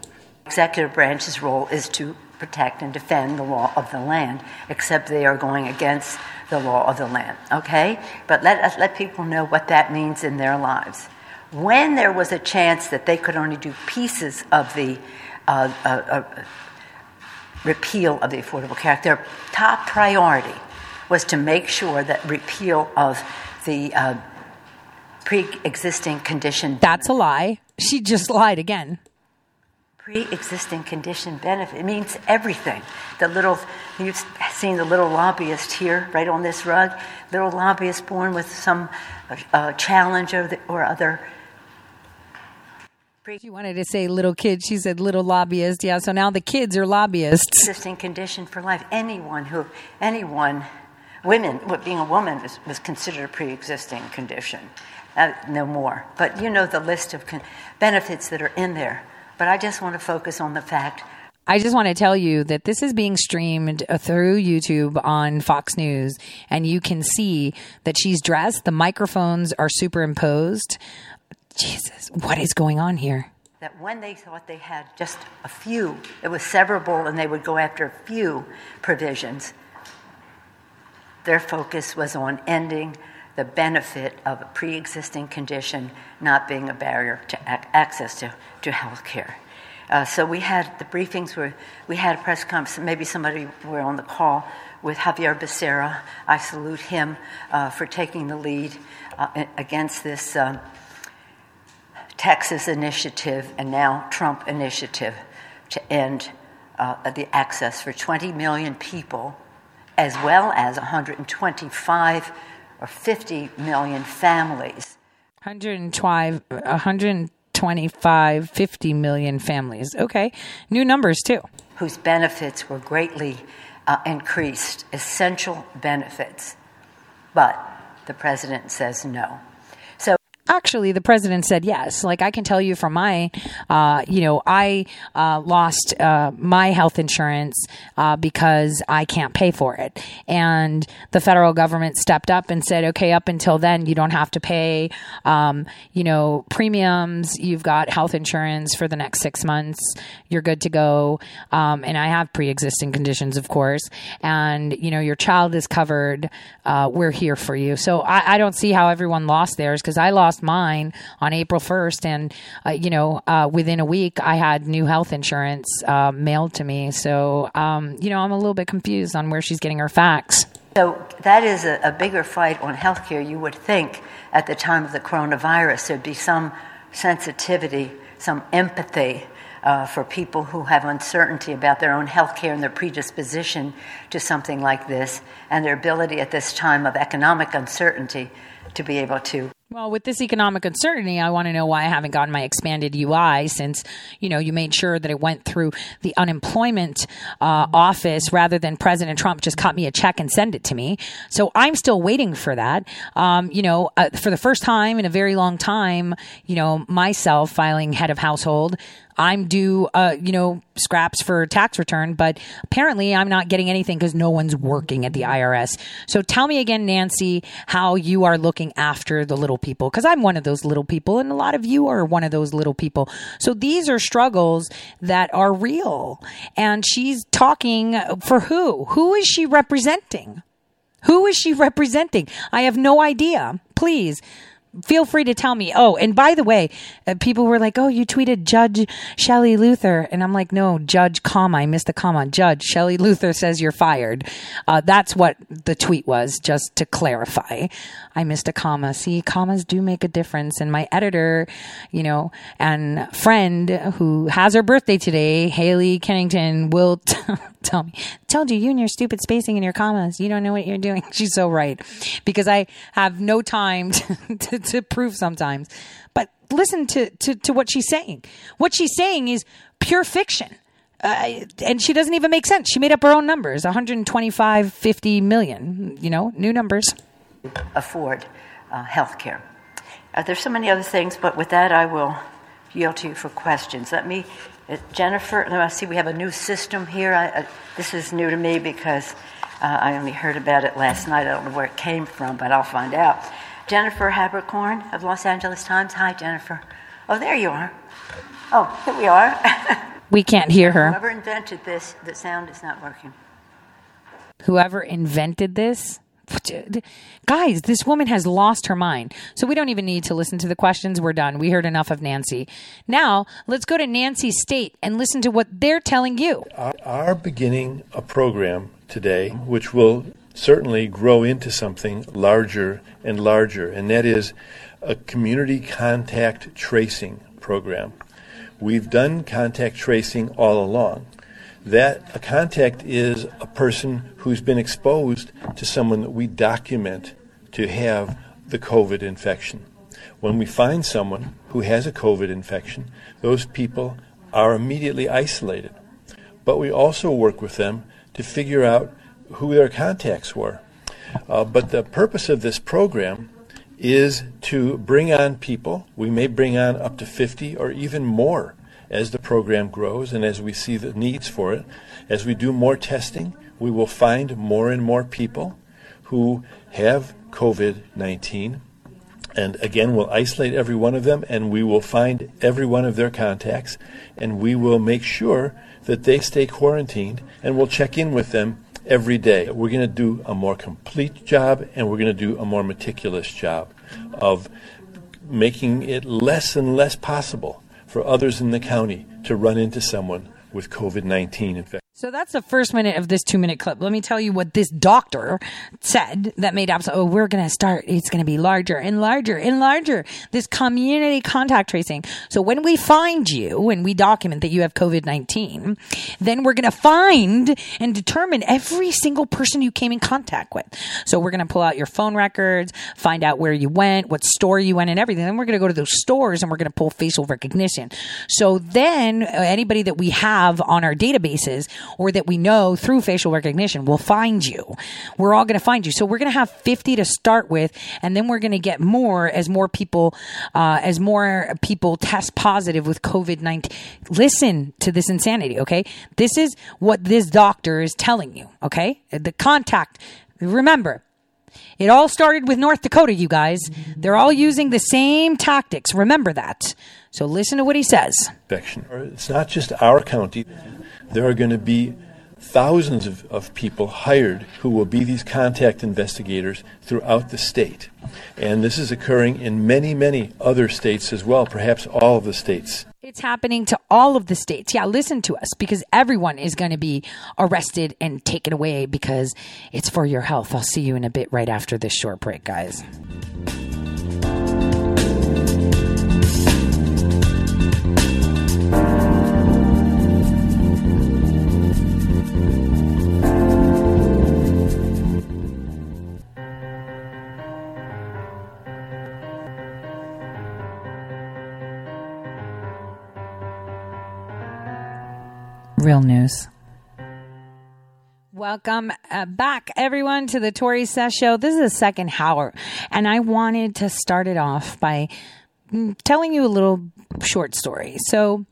Executive branch's role is to protect and defend the law of the land, except they are going against the law of the land. Okay? But let us let people know what that means in their lives when there was a chance that they could only do pieces of the uh, uh, uh, repeal of the Affordable Care Act, their top priority was to make sure that repeal of the uh, pre existing condition. That's a lie. She just lied again. Pre existing condition benefit. It means everything. The little, you've seen the little lobbyist here, right on this rug. Little lobbyist born with some uh, challenge or, the, or other she wanted to say little kids. She said little lobbyist. Yeah, so now the kids are lobbyists. Existing condition for life. Anyone who, anyone, women, being a woman was, was considered a pre existing condition. Uh, no more. But you know the list of con- benefits that are in there. But I just want to focus on the fact. I just want to tell you that this is being streamed uh, through YouTube on Fox News, and you can see that she's dressed. The microphones are superimposed. Jesus, what is going on here? That when they thought they had just a few, it was severable and they would go after a few provisions, their focus was on ending the benefit of a pre existing condition not being a barrier to ac- access to, to health care. Uh, so we had the briefings where we had a press conference. Maybe somebody were on the call with Xavier Becerra. I salute him uh, for taking the lead uh, against this um, Texas initiative and now Trump initiative to end uh, the access for 20 million people, as well as 125 or 50 million families. 125, 125, 50 million families. Okay. New numbers, too. Whose benefits were greatly uh, increased, essential benefits. But the president says no. Actually, the president said yes. Like I can tell you from my, uh, you know, I uh, lost uh, my health insurance uh, because I can't pay for it, and the federal government stepped up and said, okay, up until then, you don't have to pay, um, you know, premiums. You've got health insurance for the next six months. You're good to go. Um, and I have pre-existing conditions, of course, and you know, your child is covered. Uh, we're here for you. So I, I don't see how everyone lost theirs because I lost lost mine on April 1st. And, uh, you know, uh, within a week, I had new health insurance uh, mailed to me. So, um, you know, I'm a little bit confused on where she's getting her facts. So that is a, a bigger fight on healthcare. You would think at the time of the coronavirus there'd be some sensitivity, some empathy uh, for people who have uncertainty about their own health care and their predisposition to something like this, and their ability at this time of economic uncertainty to be able to well, with this economic uncertainty, I want to know why I haven't gotten my expanded UI since, you know, you made sure that it went through the unemployment uh, office rather than President Trump just cut me a check and send it to me. So I'm still waiting for that. Um, you know, uh, for the first time in a very long time, you know, myself filing head of household, I'm due, uh, you know, scraps for tax return, but apparently I'm not getting anything because no one's working at the IRS. So tell me again, Nancy, how you are looking after the little people because I'm one of those little people, and a lot of you are one of those little people. So these are struggles that are real, and she's talking for who? Who is she representing? Who is she representing? I have no idea. Please feel free to tell me. Oh, and by the way, uh, people were like, "Oh, you tweeted Judge Shelley Luther," and I'm like, "No, Judge, comma, I missed the comma. Judge Shelley Luther says you're fired." Uh, that's what the tweet was, just to clarify. I missed a comma. See, commas do make a difference. And my editor, you know, and friend who has her birthday today, Haley Kennington, will (laughs) t- tell me, told you, you and your stupid spacing and your commas, you don't know what you're doing. (laughs) She's so right. Because I have no time (laughs) to, to, to prove sometimes. But listen to, to, to what she's saying. What she's saying is pure fiction. Uh, and she doesn't even make sense. She made up her own numbers 125, 50 million, you know, new numbers afford uh, health care. Uh, there's so many other things, but with that, I will yield to you for questions. Let me, uh, Jennifer, I see we have a new system here. I, uh, this is new to me because uh, I only heard about it last night. I don't know where it came from, but I'll find out. Jennifer Haberkorn of Los Angeles Times. Hi, Jennifer. Oh, there you are. Oh, here we are. (laughs) we can't hear her. Whoever invented this, the sound is not working. Whoever invented this? Guys, this woman has lost her mind. So we don't even need to listen to the questions. We're done. We heard enough of Nancy. Now, let's go to Nancy State and listen to what they're telling you. Are beginning a program today which will certainly grow into something larger and larger, and that is a community contact tracing program. We've done contact tracing all along that a contact is a person who's been exposed to someone that we document to have the COVID infection. When we find someone who has a COVID infection, those people are immediately isolated. But we also work with them to figure out who their contacts were. Uh, but the purpose of this program is to bring on people. We may bring on up to 50 or even more as the program grows and as we see the needs for it. As we do more testing, we will find more and more people who have COVID 19. And again, we'll isolate every one of them and we will find every one of their contacts and we will make sure that they stay quarantined and we'll check in with them every day. We're going to do a more complete job and we're going to do a more meticulous job of making it less and less possible for others in the county to run into someone with COVID 19 infection. So that's the first minute of this two minute clip. Let me tell you what this doctor said that made absolute. Oh, we're going to start. It's going to be larger and larger and larger. This community contact tracing. So when we find you, when we document that you have COVID 19, then we're going to find and determine every single person you came in contact with. So we're going to pull out your phone records, find out where you went, what store you went and everything. Then we're going to go to those stores and we're going to pull facial recognition. So then uh, anybody that we have on our databases or that we know through facial recognition will find you. We're all going to find you. So we're going to have 50 to start with, and then we're going to get more as more people, uh, as more people test positive with COVID 19. Listen to this insanity, okay? This is what this doctor is telling you, okay? The contact, remember, it all started with North Dakota, you guys. They're all using the same tactics. Remember that. So listen to what he says. It's not just our county. There are going to be thousands of, of people hired who will be these contact investigators throughout the state. And this is occurring in many, many other states as well, perhaps all of the states. It's happening to all of the states. Yeah, listen to us because everyone is going to be arrested and taken away because it's for your health. I'll see you in a bit right after this short break, guys. Real news. Welcome uh, back, everyone, to the Tore Says Show. This is the second hour, and I wanted to start it off by mm, telling you a little short story. So,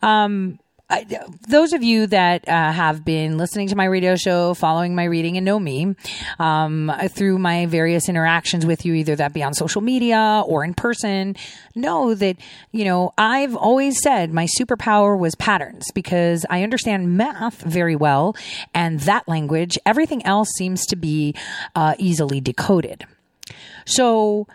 um, I, those of you that uh, have been listening to my radio show, following my reading, and know me um, through my various interactions with you, either that be on social media or in person, know that you know I've always said my superpower was patterns because I understand math very well, and that language. Everything else seems to be uh, easily decoded. So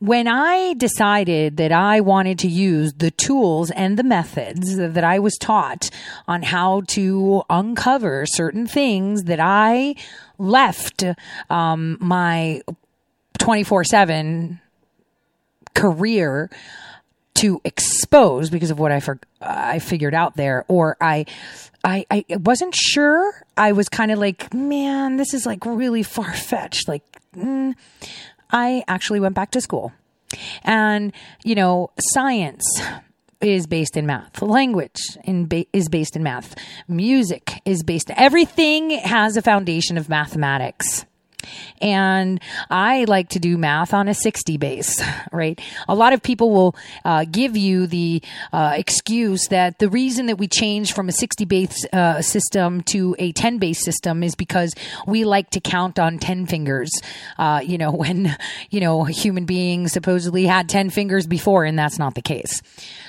when I decided that I wanted to use the tools and the methods that I was taught on how to uncover certain things that I left um, my 24 7 career to expose because of what I for, I figured out there, or I, I, I wasn't sure. I was kind of like, man, this is like really far fetched. Like, mm, I actually went back to school. And, you know, science is based in math. Language in ba- is based in math. Music is based. Everything has a foundation of mathematics. And I like to do math on a 60 base, (laughs) right? A lot of people will uh, give you the uh, excuse that the reason that we changed from a 60 base uh, system to a 10 base system is because we like to count on 10 fingers. Uh, you know, (laughs) when, you know, human beings supposedly had 10 fingers before, and that's not the case.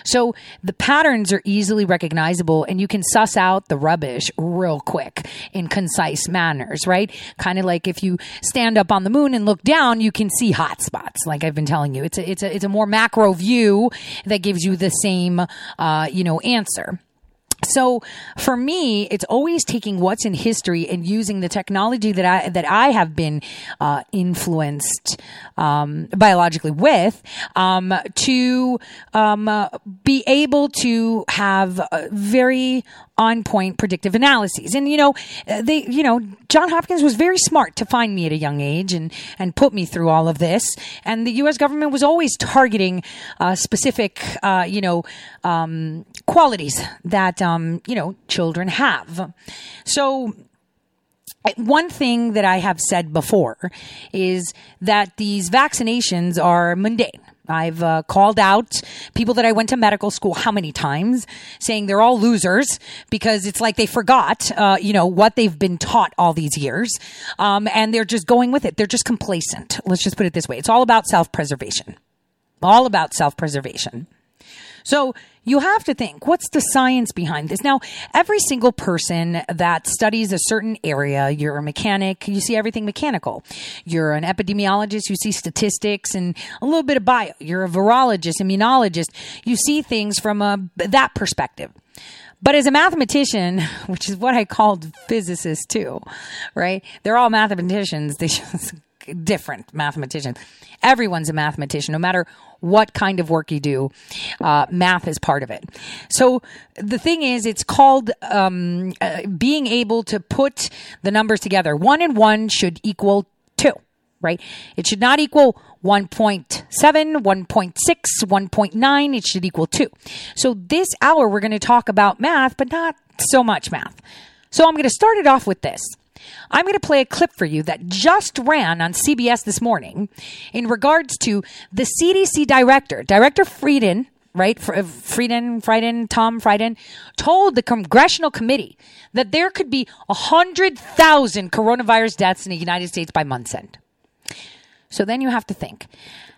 So the patterns are easily recognizable and you can suss out the rubbish real quick in concise manners, right? Kind of like if you stand up on the moon and look down, you can see hot spots. Like I've been telling you, it's a, it's a, it's a more macro view that gives you the same, uh, you know, answer. So for me, it's always taking what's in history and using the technology that I that I have been uh, influenced um, biologically with um, to um, uh, be able to have very on point predictive analyses. And you know, they you know John Hopkins was very smart to find me at a young age and and put me through all of this. And the U.S. government was always targeting uh, specific uh, you know um, qualities that um, you know children have. So one thing that I have said before is that these vaccinations are mundane. I've uh, called out people that I went to medical school how many times saying they're all losers because it's like they forgot, uh, you know, what they've been taught all these years. Um, and they're just going with it. They're just complacent. Let's just put it this way. It's all about self preservation. All about self preservation. So you have to think, what's the science behind this? Now, every single person that studies a certain area, you're a mechanic, you see everything mechanical. You're an epidemiologist, you see statistics and a little bit of bio. You're a virologist, immunologist, you see things from a, that perspective. But as a mathematician, (laughs) which is what I called physicists too, right? They're all mathematicians. They (laughs) just different mathematicians. Everyone's a mathematician, no matter what kind of work you do. Uh, math is part of it. So the thing is, it's called um, uh, being able to put the numbers together. One and one should equal two, right? It should not equal 1.7, 1.6, 1.9. It should equal 2. So this hour, we're going to talk about math, but not so much math. So I'm going to start it off with this. I'm going to play a clip for you that just ran on CBS this morning in regards to the CDC director, Director Frieden, right? Uh, Frieden, Frieden, Tom Frieden, told the congressional committee that there could be 100,000 coronavirus deaths in the United States by month's end. So then you have to think,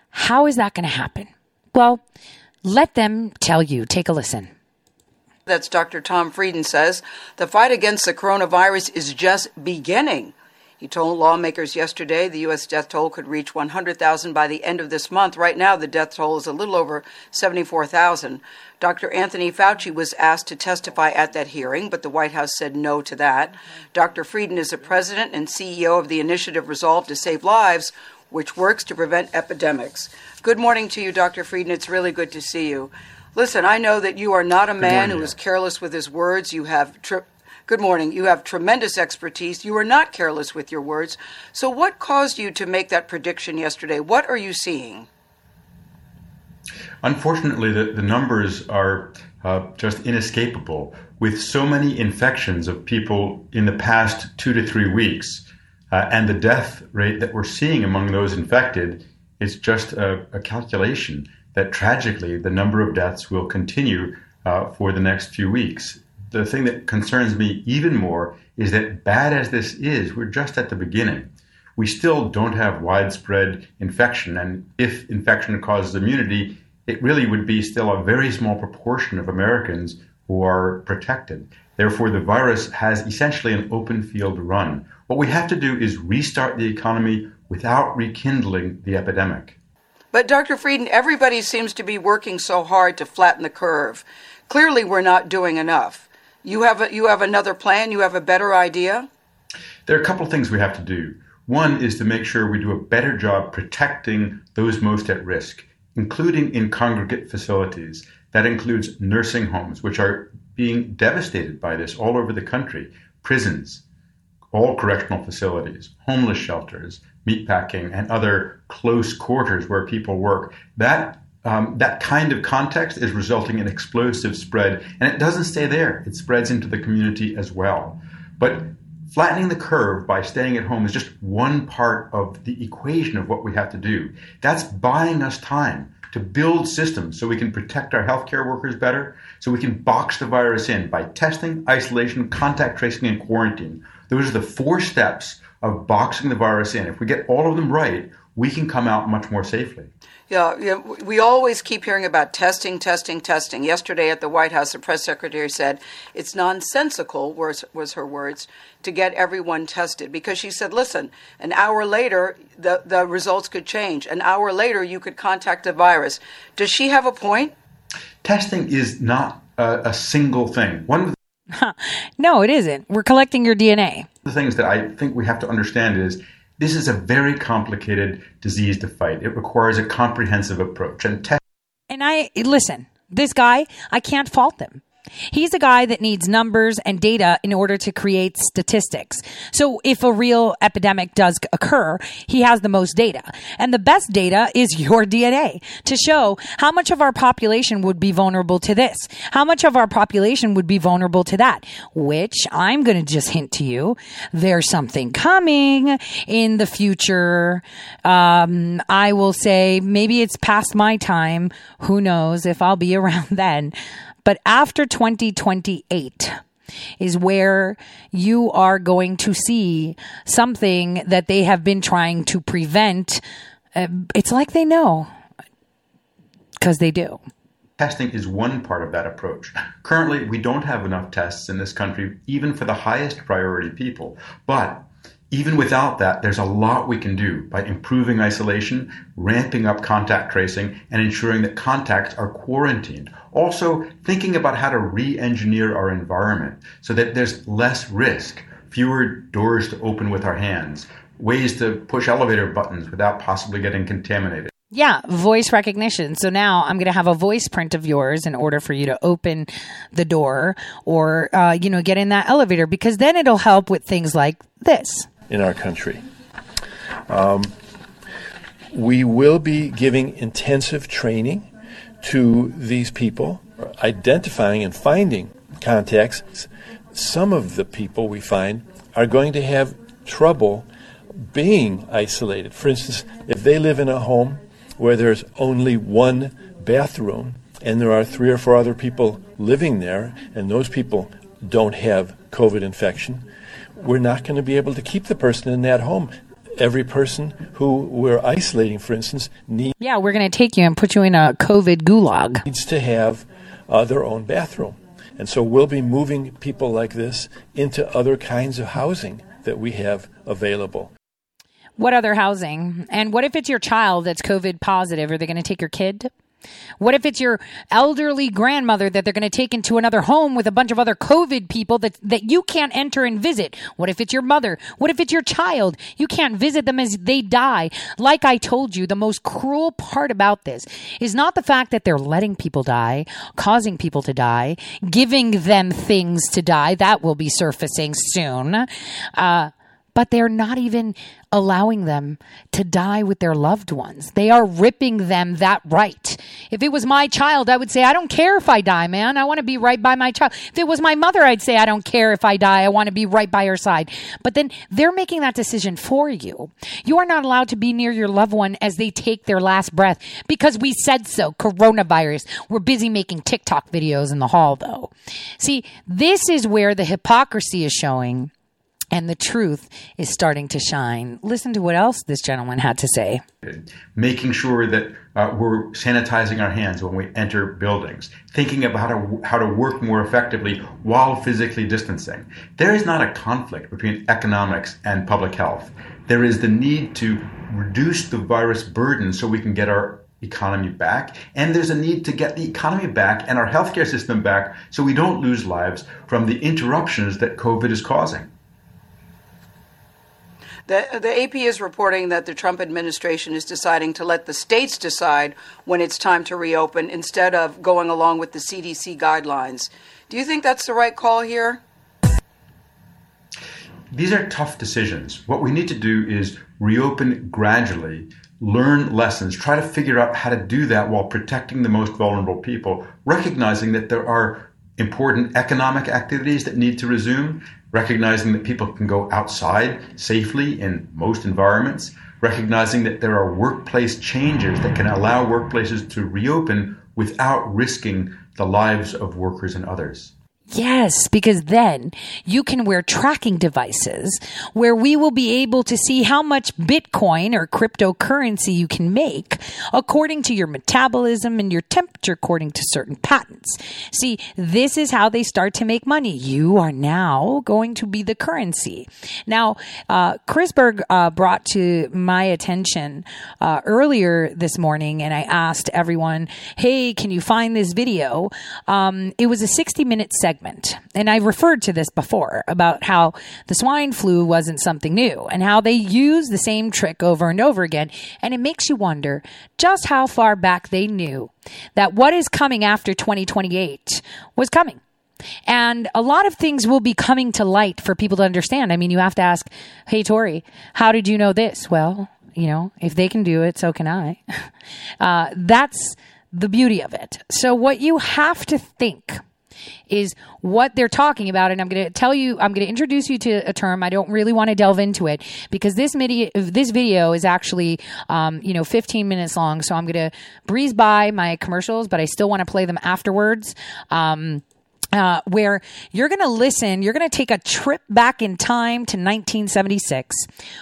how is that going to happen? Well, let them tell you. Take a listen. That's Dr. Tom Frieden says the fight against the coronavirus is just beginning. He told lawmakers yesterday the U.S. death toll could reach 100,000 by the end of this month. Right now, the death toll is a little over 74,000. Dr. Anthony Fauci was asked to testify at that hearing, but the White House said no to that. Dr. Frieden is the president and CEO of the initiative Resolve to Save Lives, which works to prevent epidemics. Good morning to you, Dr. Frieden. It's really good to see you. Listen, I know that you are not a man who is careless with his words. You have tri- Good morning. You have tremendous expertise. You are not careless with your words. So, what caused you to make that prediction yesterday? What are you seeing? Unfortunately, the, the numbers are uh, just inescapable. With so many infections of people in the past two to three weeks, uh, and the death rate that we're seeing among those infected is just a, a calculation that tragically the number of deaths will continue uh, for the next few weeks. The thing that concerns me even more is that, bad as this is, we're just at the beginning. We still don't have widespread infection, and if infection causes immunity, it really would be still a very small proportion of Americans who are protected. Therefore, the virus has essentially an open field run. What we have to do is restart the economy without rekindling the epidemic. But Dr. Frieden, everybody seems to be working so hard to flatten the curve. Clearly, we're not doing enough. You have a, you have another plan. You have a better idea. There are a couple of things we have to do. One is to make sure we do a better job protecting those most at risk, including in congregate facilities. That includes nursing homes, which are being devastated by this all over the country, prisons, all correctional facilities, homeless shelters, meatpacking, and other close quarters where people work. That um, that kind of context is resulting in explosive spread, and it doesn't stay there. It spreads into the community as well. But flattening the curve by staying at home is just one part of the equation of what we have to do. That's buying us time to build systems so we can protect our healthcare workers better, so we can box the virus in by testing, isolation, contact tracing, and quarantine. Those are the four steps of boxing the virus in. If we get all of them right, we can come out much more safely. Yeah, yeah, we always keep hearing about testing, testing, testing. Yesterday at the White House, the press secretary said it's nonsensical, was, was her words, to get everyone tested because she said, listen, an hour later, the, the results could change. An hour later, you could contact the virus. Does she have a point? Testing is not a, a single thing. One of the- (laughs) no, it isn't. We're collecting your DNA. The things that I think we have to understand is this is a very complicated disease to fight. It requires a comprehensive approach. And te- and I listen, this guy, I can't fault him. He's a guy that needs numbers and data in order to create statistics. So if a real epidemic does occur, he has the most data. And the best data is (laughs) your DNA to show how much of our population would be vulnerable to this, how much of our population would be vulnerable to that, which I'm going to just hint to you. There's something coming in the future. Um, I will say maybe it's past my time. Who knows if I'll be (laughs) around then. But after 2028 is where you are going to see something that they have been trying to prevent. Uh, it's like they know because they do. Testing is one part of that approach. Currently, we don't have enough tests in this country, even for the highest priority people. But even without that, there's a lot we can do by improving isolation, ramping up contact tracing, and ensuring that contacts are quarantined. Also, thinking about how to re engineer our environment so that there's less risk, fewer doors to open with our hands, ways to push elevator buttons without possibly getting contaminated. Yeah, voice recognition. So now I'm going to have a voice print of yours in order for you to open the door or, uh, you know, get in that elevator because then it'll help with things like this. In our country. Um, we will be giving intensive training to these people, identifying and finding contacts. Some of the people we find are going to have trouble being isolated. For instance, if they live in a home where there's only one bathroom and there are three or four other people living there, and those people don't have COVID infection, we're not going to be able to keep the person in that home. Every person who we're isolating, for instance, needs Yeah, we're going to take you and put you in a COVID gulag. needs to have uh, their own bathroom. And so we'll be moving people like this into other kinds of housing that we have available. What other housing? And what if it's your child that's COVID positive? Are they going to take your kid? What if it's your elderly grandmother that they're going to take into another home with a bunch of other COVID people that, that you can't enter and visit? What if it's your mother? What if it's your child? You can't visit them as they die. Like I told you, the most cruel part about this is not the fact that they're letting people die, causing people to die, giving them things to die. That will be surfacing soon. Uh, but they're not even allowing them to die with their loved ones. They are ripping them that right. If it was my child, I would say, I don't care if I die, man. I want to be right by my child. If it was my mother, I'd say, I don't care if I die. I want to be right by her side. But then they're making that decision for you. You are not allowed to be near your loved one as they take their last breath because we said so. Coronavirus. We're busy making TikTok videos in the hall, though. See, this is where the hypocrisy is showing and the truth is starting to shine. Listen to what else this gentleman had to say. Making sure that uh, we're sanitizing our hands when we enter buildings, thinking about how to, how to work more effectively while physically distancing. There is not a conflict between economics and public health. There is the need to reduce the virus burden so we can get our economy back. And there's a need to get the economy back and our healthcare system back so we don't lose lives from the interruptions that COVID is causing. The, the AP is reporting that the Trump administration is deciding to let the states decide when it's time to reopen instead of going along with the CDC guidelines. Do you think that's the right call here? These are tough decisions. What we need to do is reopen gradually, learn lessons, try to figure out how to do that while protecting the most vulnerable people, recognizing that there are important economic activities that need to resume, recognizing that people can go outside safely in most environments, recognizing that there are workplace changes that can allow workplaces to reopen without risking the lives of workers and others. Yes, because then you can wear tracking devices where we will be able to see how much Bitcoin or cryptocurrency you can make according to your metabolism and your temperature according to certain patents. See, this is how they start to make money. You are now going to be the currency. Now, uh, Chris Berg uh, brought to my attention uh, earlier this morning, and I asked everyone, hey, can you find this video? Um, it was a 60 minute segment segment. And I referred to this before about how the swine flu wasn't something new and how they use the same trick over and over again. And it makes you wonder just how far back they knew that what is coming after 2028 was coming. And a lot of things will be coming to light for people to understand. I mean, you have to ask, Hey, Tore, how did you know this? Well, you know, if they can do it, so can I. (laughs) Uh, that's the beauty of it. So what you have to think is what they're talking about. And I'm going to tell you, I'm going to introduce you to a term. I don't really want to delve into it because this video, this video is actually, um, you know, 15 minutes long. So I'm going to breeze by my commercials, but I still want to play them afterwards. Um, uh, where you're going to listen, you're going to take a trip back in time to 1976,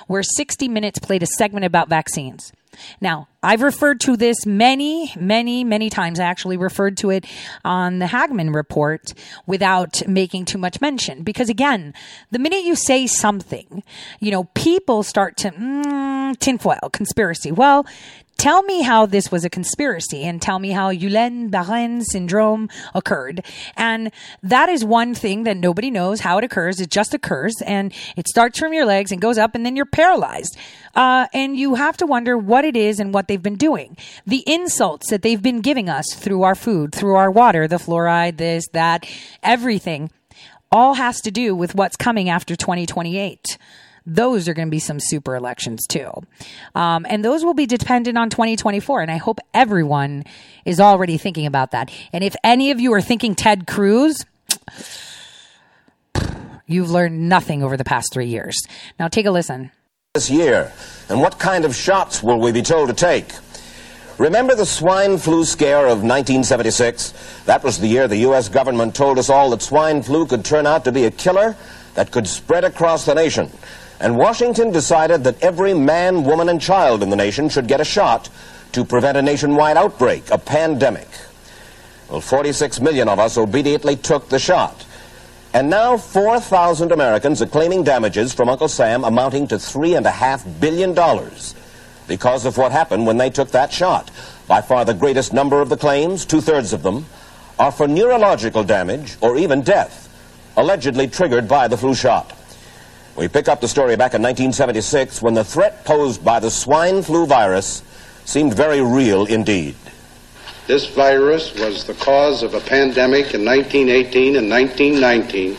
where 60 Minutes played a segment about vaccines. Now, I've referred to this many, many, many times. I actually referred to it on the Hagmann report without making too much mention. Because again, the minute you say something, you know, people start to, mm, tinfoil, conspiracy. Well, Tell me how this was a conspiracy and tell me how Guillain-Barré syndrome occurred. And that is one thing that nobody knows how it occurs. It just occurs and it starts from your legs and goes up and then you're paralyzed. Uh, and you have to wonder what it is and what they've been doing. The insults that they've been giving us through our food, through our water, the fluoride, this, that, everything all has to do with what's coming after 2028 those are going to be some super elections too. Um, and those will be dependent on 2024. And I hope everyone is already thinking about that. And if any of you are thinking Ted Cruz, (sniffs) you've learned nothing over the past three years. Now take a listen. This year, and what kind of shots will we be told to take? Remember the swine flu scare of 1976? That was the year the U.S. government told us all that swine flu could turn out to be a killer that could spread across the nation. And Washington decided that every man, woman, and child in the nation should get a shot to prevent a nationwide outbreak, a pandemic. Well, 46 million of us obediently took the shot. And now 4,000 Americans are claiming damages from Uncle Sam amounting to $3.5 billion because of what happened when they took that shot. By far the greatest number of the claims, two-thirds of them, are for neurological damage or even death, allegedly triggered by the flu shot. We pick up the story back in 1976 when the threat posed by the swine flu virus seemed very real indeed. This virus was the cause of a pandemic in 1918 and 1919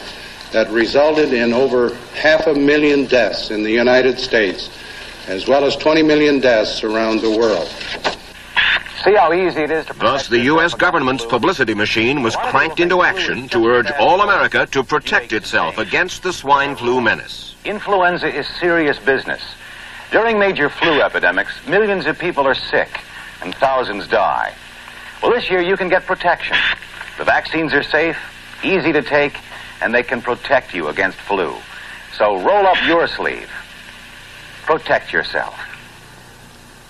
that resulted in over half a million deaths in the United States, as well as 20 million deaths around the world. See how easy it is to. Thus, the U.S. government's publicity machine was cranked into action to urge all America to protect itself against the swine flu menace. Influenza is serious business. During major flu epidemics, millions of people are sick and thousands die. Well, this year you can get protection. The vaccines are safe, easy to take, and they can protect you against flu. So roll up your sleeve. Protect yourself.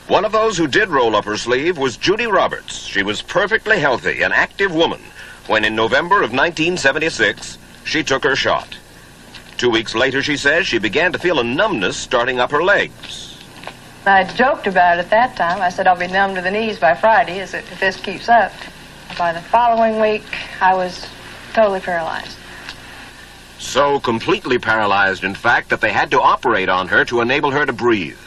One of those who did roll up her sleeve was Judy Roberts. She was perfectly healthy, an active woman, when in November of 1976, she took her shot. Two weeks later, she says, she began to feel a numbness starting up her legs. I joked about it at that time. I said, I'll be numb to the knees by Friday if this keeps up. By the following week, I was totally paralyzed. So completely paralyzed, in fact, that they had to operate on her to enable her to breathe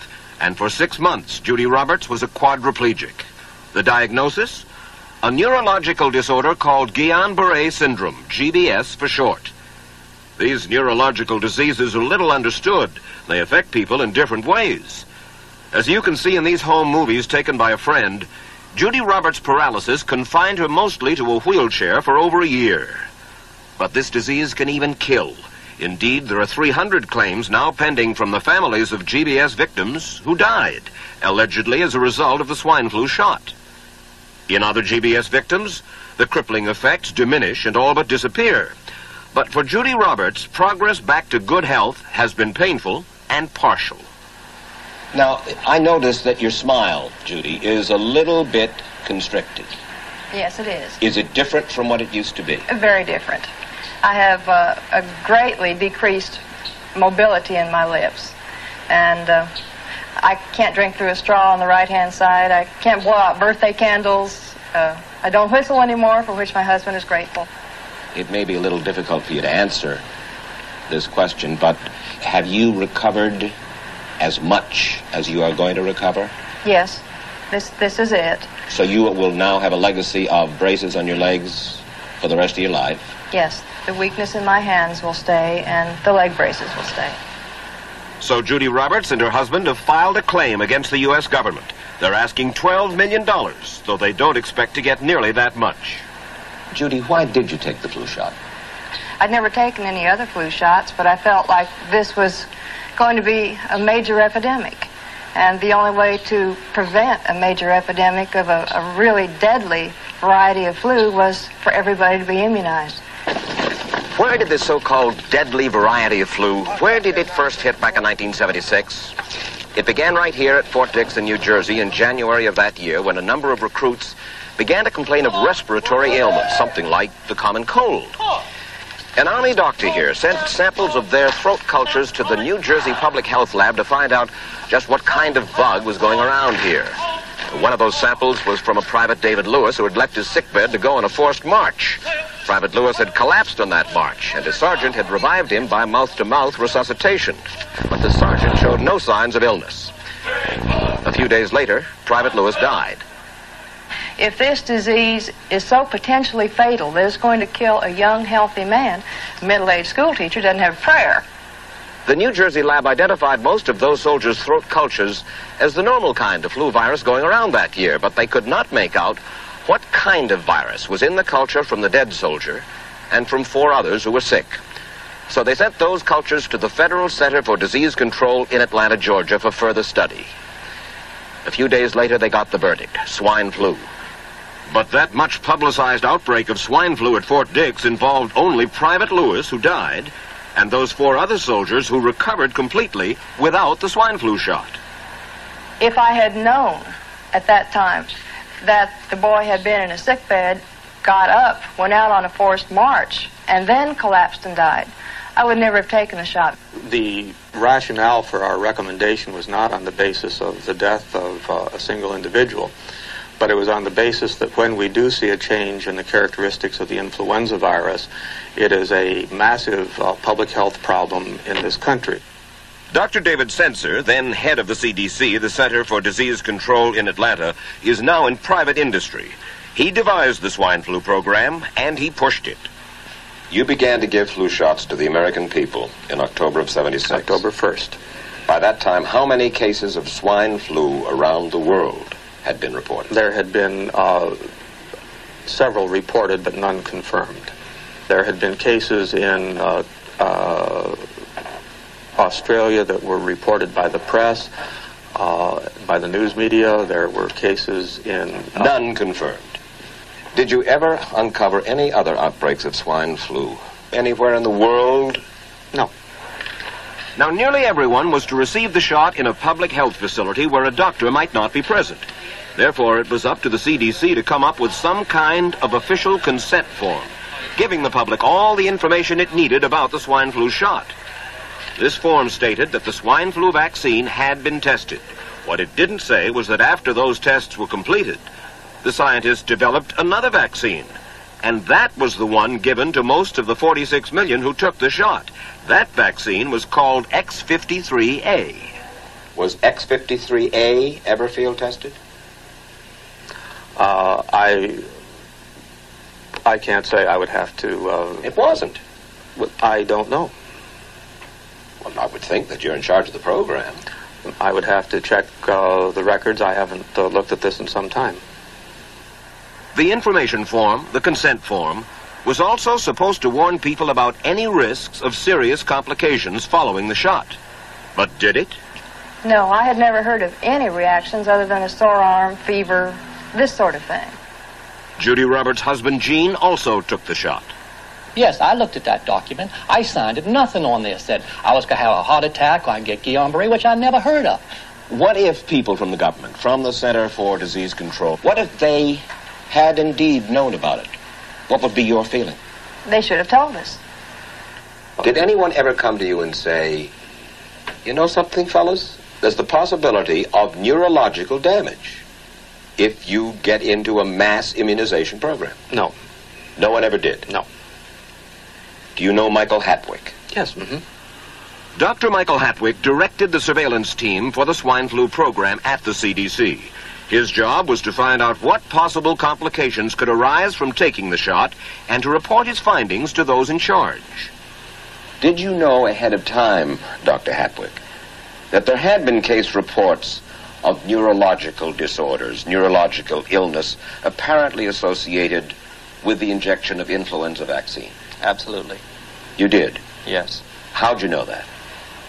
and for six months, Judy Roberts was a quadriplegic. The diagnosis? A neurological disorder called Guillain-Barré syndrome, GBS for short. These neurological diseases are little understood. They affect people in different ways. As you can see in these home movies taken by a friend, Judy Roberts' paralysis confined her mostly to a wheelchair for over a year. But this disease can even kill. Indeed, there are 300 claims now pending from the families of GBS victims who died, allegedly as a result of the swine flu shot. In other GBS victims, the crippling effects diminish and all but disappear. But for Judy Roberts, progress back to good health has been painful and partial. Now, I notice that your smile, Judy, is a little bit constricted. Yes, it is. Is it different from what it used to be? Very different. I have uh, a greatly decreased mobility in my lips. And uh, I can't drink through a straw on the right hand side. I can't blow out birthday candles. Uh, I don't whistle anymore, for which my husband is grateful. It may be a little difficult for you to answer this question, but have you recovered as much as you are going to recover? Yes. This, this is it. So you will now have a legacy of braces on your legs for the rest of your life? Yes. The weakness in my hands will stay, and the leg braces will stay. So Judy Roberts and her husband have filed a claim against the U.S. government. They're asking $12 million, though they don't expect to get nearly that much. Judy, why did you take the flu shot? I'd never taken any other flu shots, but I felt like this was going to be a major epidemic. And the only way to prevent a major epidemic of a, a really deadly variety of flu was for everybody to be immunized. Where did this so-called deadly variety of flu, where did it first hit back in 1976? It began right here at Fort Dix in New Jersey in January of that year when a number of recruits began to complain of respiratory ailments, something like the common cold. An Army doctor here sent samples of their throat cultures to the New Jersey Public Health Lab to find out just what kind of bug was going around here. One of those samples was from a Private David Lewis who had left his sickbed to go on a forced march. Private Lewis had collapsed on that march, and his sergeant had revived him by mouth-to-mouth resuscitation. But the sergeant showed no signs of illness. A few days later, Private Lewis died. If this disease is so potentially fatal that it's going to kill a young, healthy man, a middle-aged schoolteacher doesn't have prayer. The New Jersey lab identified most of those soldiers' throat cultures as the normal kind of flu virus going around that year, but they could not make out what kind of virus was in the culture from the dead soldier and from four others who were sick. So they sent those cultures to the Federal Center for Disease Control in Atlanta, Georgia for further study. A few days later, they got the verdict swine flu. But that much publicized outbreak of swine flu at Fort Dix involved only Private Lewis, who died, and those four other soldiers who recovered completely without the swine flu shot. If I had known at that time that the boy had been in a sick bed, got up, went out on a forced march, and then collapsed and died, I would never have taken the shot. The rationale for our recommendation was not on the basis of the death of uh, a single individual, but it was on the basis that when we do see a change in the characteristics of the influenza virus, it is a massive uh, public health problem in this country. Dr. David Sencer, then head of the CDC, the Center for Disease Control in Atlanta, is now in private industry. He devised the swine flu program and he pushed it. You began to give flu shots to the American people in October of 76. October 1st. By that time, how many cases of swine flu around the world had been reported? There had been uh, several reported, but none confirmed. There had been cases in uh, uh, Australia that were reported by the press, uh, by the news media. There were cases in. Uh, none confirmed. Did you ever uncover any other outbreaks of swine flu anywhere in the world? No. Now, nearly everyone was to receive the shot in a public health facility where a doctor might not be present. Therefore, it was up to the CDC to come up with some kind of official consent form, giving the public all the information it needed about the swine flu shot. This form stated that the swine flu vaccine had been tested. What it didn't say was that after those tests were completed, the scientists developed another vaccine. And that was the one given to most of the 46 million who took the shot. That vaccine was called X53A. Was X53A ever field tested? Uh, I I can't say. I would have to. Uh, it wasn't. I don't know. Well, I would think that you're in charge of the program. I would have to check uh, the records. I haven't uh, looked at this in some time. The information form, the consent form, was also supposed to warn people about any risks of serious complications following the shot. But did it? No, I had never heard of any reactions other than a sore arm, fever, this sort of thing. Judy Roberts' husband, Gene, also took the shot. Yes, I looked at that document. I signed it. Nothing on there said I was going to have a heart attack or I'd get Guillain-Barré, which I never heard of. What if people from the government, from the Center for Disease Control, what if they had indeed known about it? What would be your feeling? They should have told us. Did anyone ever come to you and say, you know something, fellas? There's the possibility of neurological damage if you get into a mass immunization program? No. No one ever did? No. Do you know Michael Hattwick? Yes. Mm-hmm. Dr. Michael Hattwick directed the surveillance team for the swine flu program at the CDC. His job was to find out what possible complications could arise from taking the shot and to report his findings to those in charge. Did you know ahead of time, Dr. Hattwick, that there had been case reports of neurological disorders, neurological illness, apparently associated with the injection of influenza vaccine? Absolutely. You did? Yes. How'd you know that?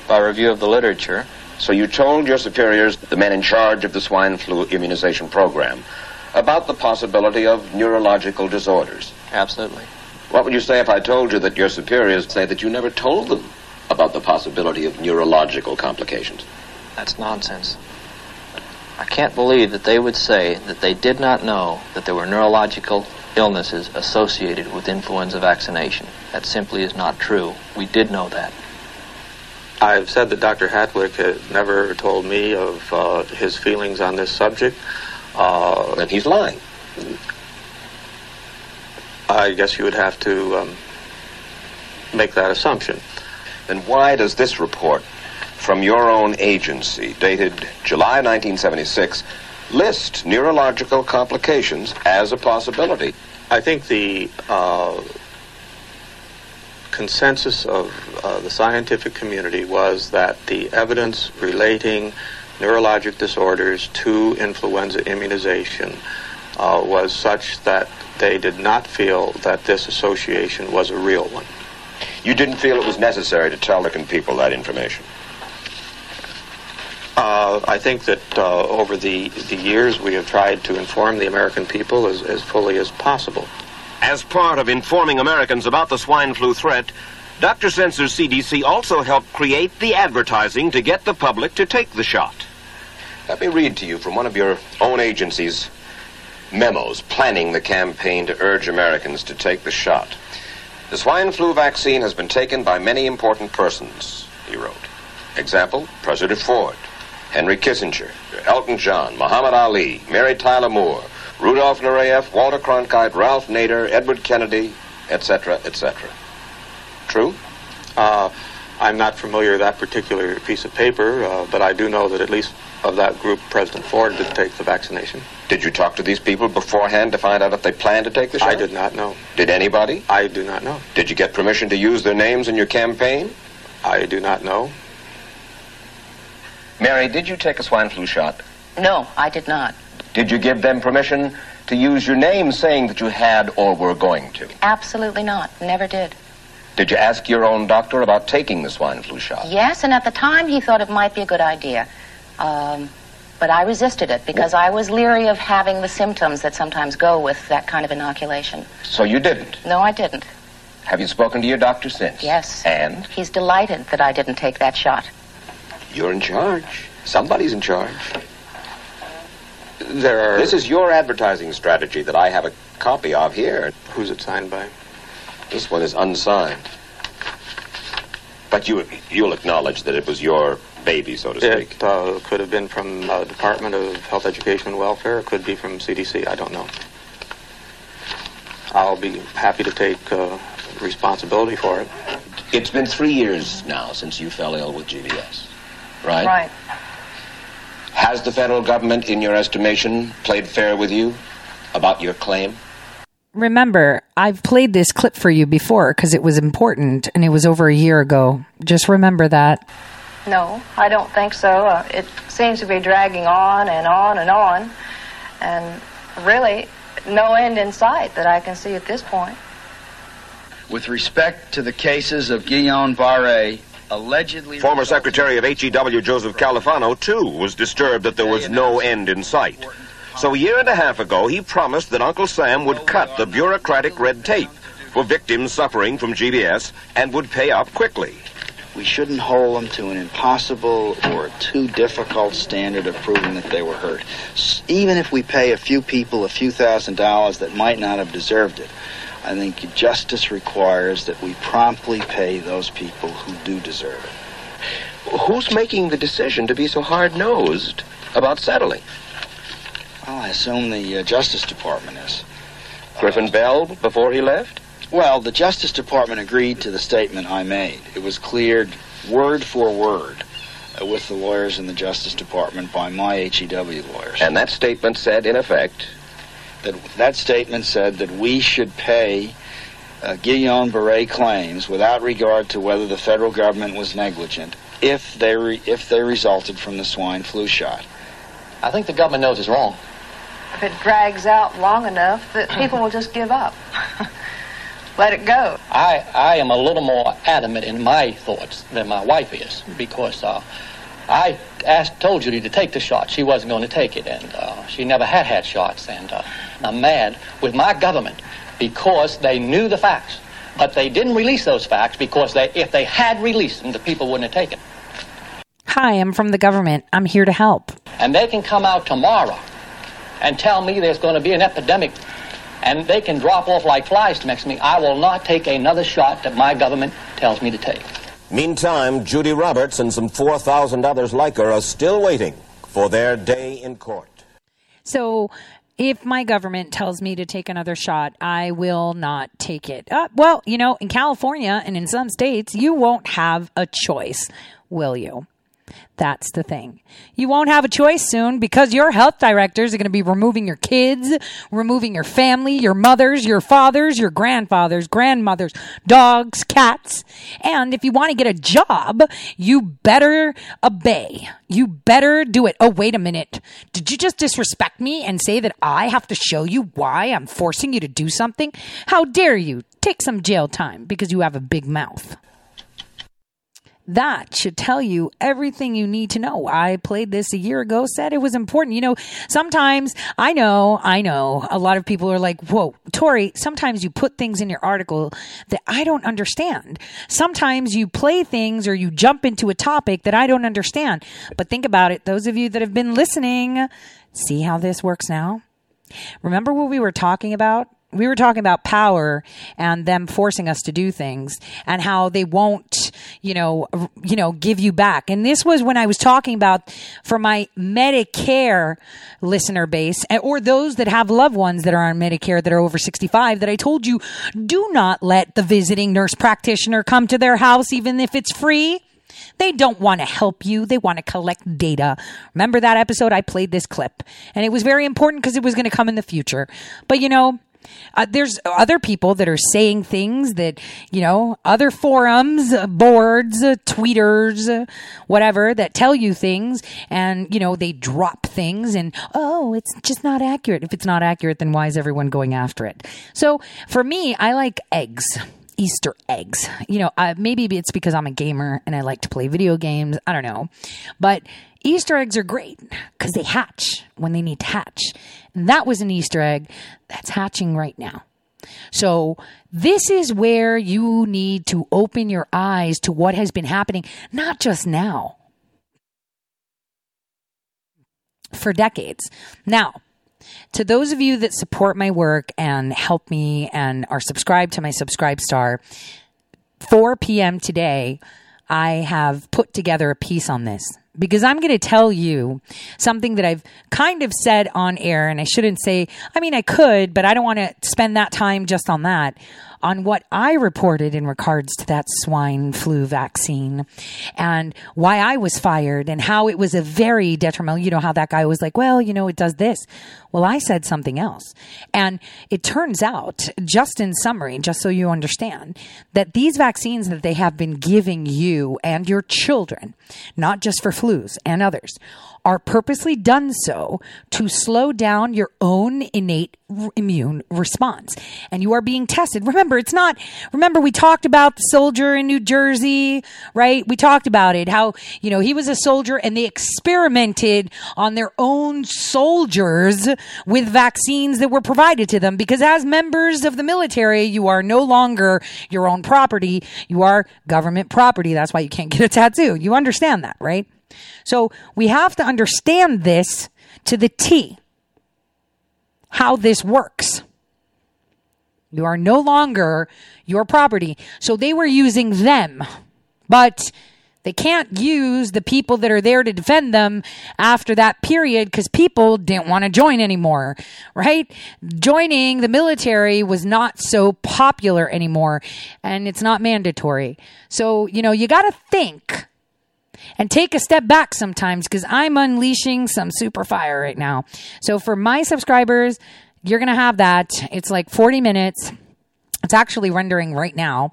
By review of the literature. So you told your superiors, the men in charge of the swine flu immunization program, about the possibility of neurological disorders? Absolutely. What would you say if I told you that your superiors say that you never told them about the possibility of neurological complications? That's nonsense. I can't believe that they would say that they did not know that there were neurological illnesses associated with influenza vaccination. That simply is not true. We did know that. I've said that Dr. Hattwick has never told me of uh, his feelings on this subject. Uh, then he's lying. I guess you would have to um, make that assumption. Then why does this report from your own agency, dated July 1976, list neurological complications as a possibility? I think the uh, consensus of uh, the scientific community was that the evidence relating neurologic disorders to influenza immunization uh, was such that they did not feel that this association was a real one. You didn't feel it was necessary to tell the people that information? Uh, I think that uh, over the, the years we have tried to inform the American people as, as fully as possible. As part of informing Americans about the swine flu threat, Dr. Sencer's CDC also helped create the advertising to get the public to take the shot. Let me read to you from one of your own agency's memos planning the campaign to urge Americans to take the shot. The swine flu vaccine has been taken by many important persons, he wrote. Example, President Ford, Henry Kissinger, Elton John, Muhammad Ali, Mary Tyler Moore, Rudolf Nureyev, Walter Cronkite, Ralph Nader, Edward Kennedy, etc., etc. True? Uh, I'm not familiar with that particular piece of paper, uh, but I do know that at least of that group, President Ford did take the vaccination. Did you talk to these people beforehand to find out if they planned to take the shot? I did not know. Did anybody? I do not know. Did you get permission to use their names in your campaign? I do not know. Mary, did you take a swine flu shot? No, I did not. Did you give them permission to use your name saying that you had or were going to? Absolutely not. Never did. Did you ask your own doctor about taking the swine flu shot? Yes, and at the time he thought it might be a good idea. Um, but I resisted it because I was leery of having the symptoms that sometimes go with that kind of inoculation. So you didn't? No, I didn't. Have you spoken to your doctor since? Yes. And? He's delighted that I didn't take that shot. You're in charge. Somebody's in charge. There are. This is your advertising strategy that I have a copy of here. Who's it signed by? This one is unsigned. But you, you'll acknowledge that it was your baby, so to speak. It uh, could have been from uh, Department of Health, Education, and Welfare. It could be from CDC. I don't know. I'll be happy to take uh, responsibility for it. It's been three years now since you fell ill with GBS, right? Right. Has the federal government, in your estimation, played fair with you about your claim? Remember, I've played this clip for you before because it was important and it was over a year ago. Just remember that. No, I don't think so. Uh, it seems to be dragging on and on and on, and really no end in sight that I can see at this point. With respect to the cases of Guillain-Barré, allegedly... Former Secretary of HEW Joseph Califano, too, was disturbed that there was no end in sight. So a year and a half ago, he promised that Uncle Sam would cut the bureaucratic red tape for victims suffering from GBS and would pay up quickly. We shouldn't hold them to an impossible or too difficult standard of proving that they were hurt. Even if we pay a few people a few thousand dollars that might not have deserved it, I think justice requires that we promptly pay those people who do deserve it. Who's making the decision to be so hard-nosed about settling? Well, I assume the uh, Justice Department is. Griffin Bell before he left? Well, the Justice Department agreed to the statement I made. It was cleared word for word uh, with the lawyers in the Justice Department by my HEW lawyers. And that statement said, in effect, that that statement said that we should pay uh, Guillain-Barré claims without regard to whether the federal government was negligent if they re- if they resulted from the swine flu shot. I think the government knows it's wrong. If it drags out long enough, that (clears throat) people will just give up. (laughs) Let it go. I, I am a little more adamant in my thoughts than my wife is because uh, I asked, told Judy to take the shot. She wasn't going to take it, and uh, she never had had shots. And uh, I'm mad with my government because they knew the facts, but they didn't release those facts because they, if they had released them, the people wouldn't have taken. It. Hi, I'm from the government. I'm here to help. And they can come out tomorrow and tell me there's going to be an epidemic and they can drop off like flies next to me. I will not take another shot that my government tells me to take. Meantime, Judy Roberts and some 4,000 others like her are still waiting for their day in court. So if my government tells me to take another shot, I will not take it. Uh, well, you know, in California and in some states, you won't have a choice, will you? That's the thing. You won't have a choice soon because your health directors are going to be removing your kids, removing your family, your mothers, your fathers, your grandfathers, grandmothers, dogs, cats. And if you want to get a job, you better obey. You better do it. Oh, wait a minute. Did you just disrespect me and say that I have to show you why I'm forcing you to do something? How dare you? Take some jail time because you have a big mouth that should tell you everything you need to know. I played this a year ago, said it was important. You know, sometimes I know, I know a lot of people are like, whoa, Tore, sometimes you put things in your article that I don't understand. Sometimes you play things or you jump into a topic that I don't understand. But think about it. Those of you that have been listening, see how this works now? Remember what we were talking about? We were talking about power and them forcing us to do things and how they won't, you know, you know, give you back. And this was when I was talking about for my Medicare listener base eh, or those that have loved ones that are on Medicare that are over 65 that I told you do not let the visiting nurse practitioner come to their house even if it's free. They don't want to help you. They want to collect data. Remember that episode? I played this clip and it was very important because it was going to come in the future. But you know, uh, there's other people that are saying things that, you know, other forums, uh, boards, uh, tweeters, uh, whatever, that tell you things and, you know, they drop things and, oh, it's just not accurate. If it's not accurate, then why is everyone going after it? So for me, I like eggs. Easter eggs. You know, uh, maybe it's because I'm a gamer and I like to play video games. I don't know. But Easter eggs are great because they hatch when they need to hatch. And that was an Easter egg that's hatching right now. So this is where you need to open your eyes to what has been happening, not just now, for decades. Now, to those of you that support my work and help me and are subscribed to my SubscribeStar, 4 p.m. today, I have put together a piece on this because I'm going to tell you something that I've kind of said on air and I shouldn't say, I mean, I could, but I don't want to spend that time just on that on what I reported in regards to that swine flu vaccine and why I was fired and how it was a very detrimental. You know, how that guy was like, well, you know, it does this. Well, I said something else. And it turns out, just in summary, just so you understand, that these vaccines that they have been giving you and your children, not just for flus and others, are purposely done so to slow down your own innate immune response. And you are being tested. Remember, it's not, remember, we talked about the soldier in New Jersey, right? We talked about it, how, you know, he was a soldier and they experimented on their own soldiers with vaccines that were provided to them because as members of the military, you are no longer your own property. You are government property. That's why you can't get a tattoo. You understand that, right? So we have to understand this to the T, how this works. You are no longer your property. So they were using them, but they can't use the people that are there to defend them after that period because people didn't want to join anymore, right? Joining the military was not so popular anymore and it's not mandatory. So, you know, you got to think and take a step back sometimes because I'm unleashing some super fire right now. So for my subscribers, you're going to have that. It's like 40 minutes. It's actually rendering right now.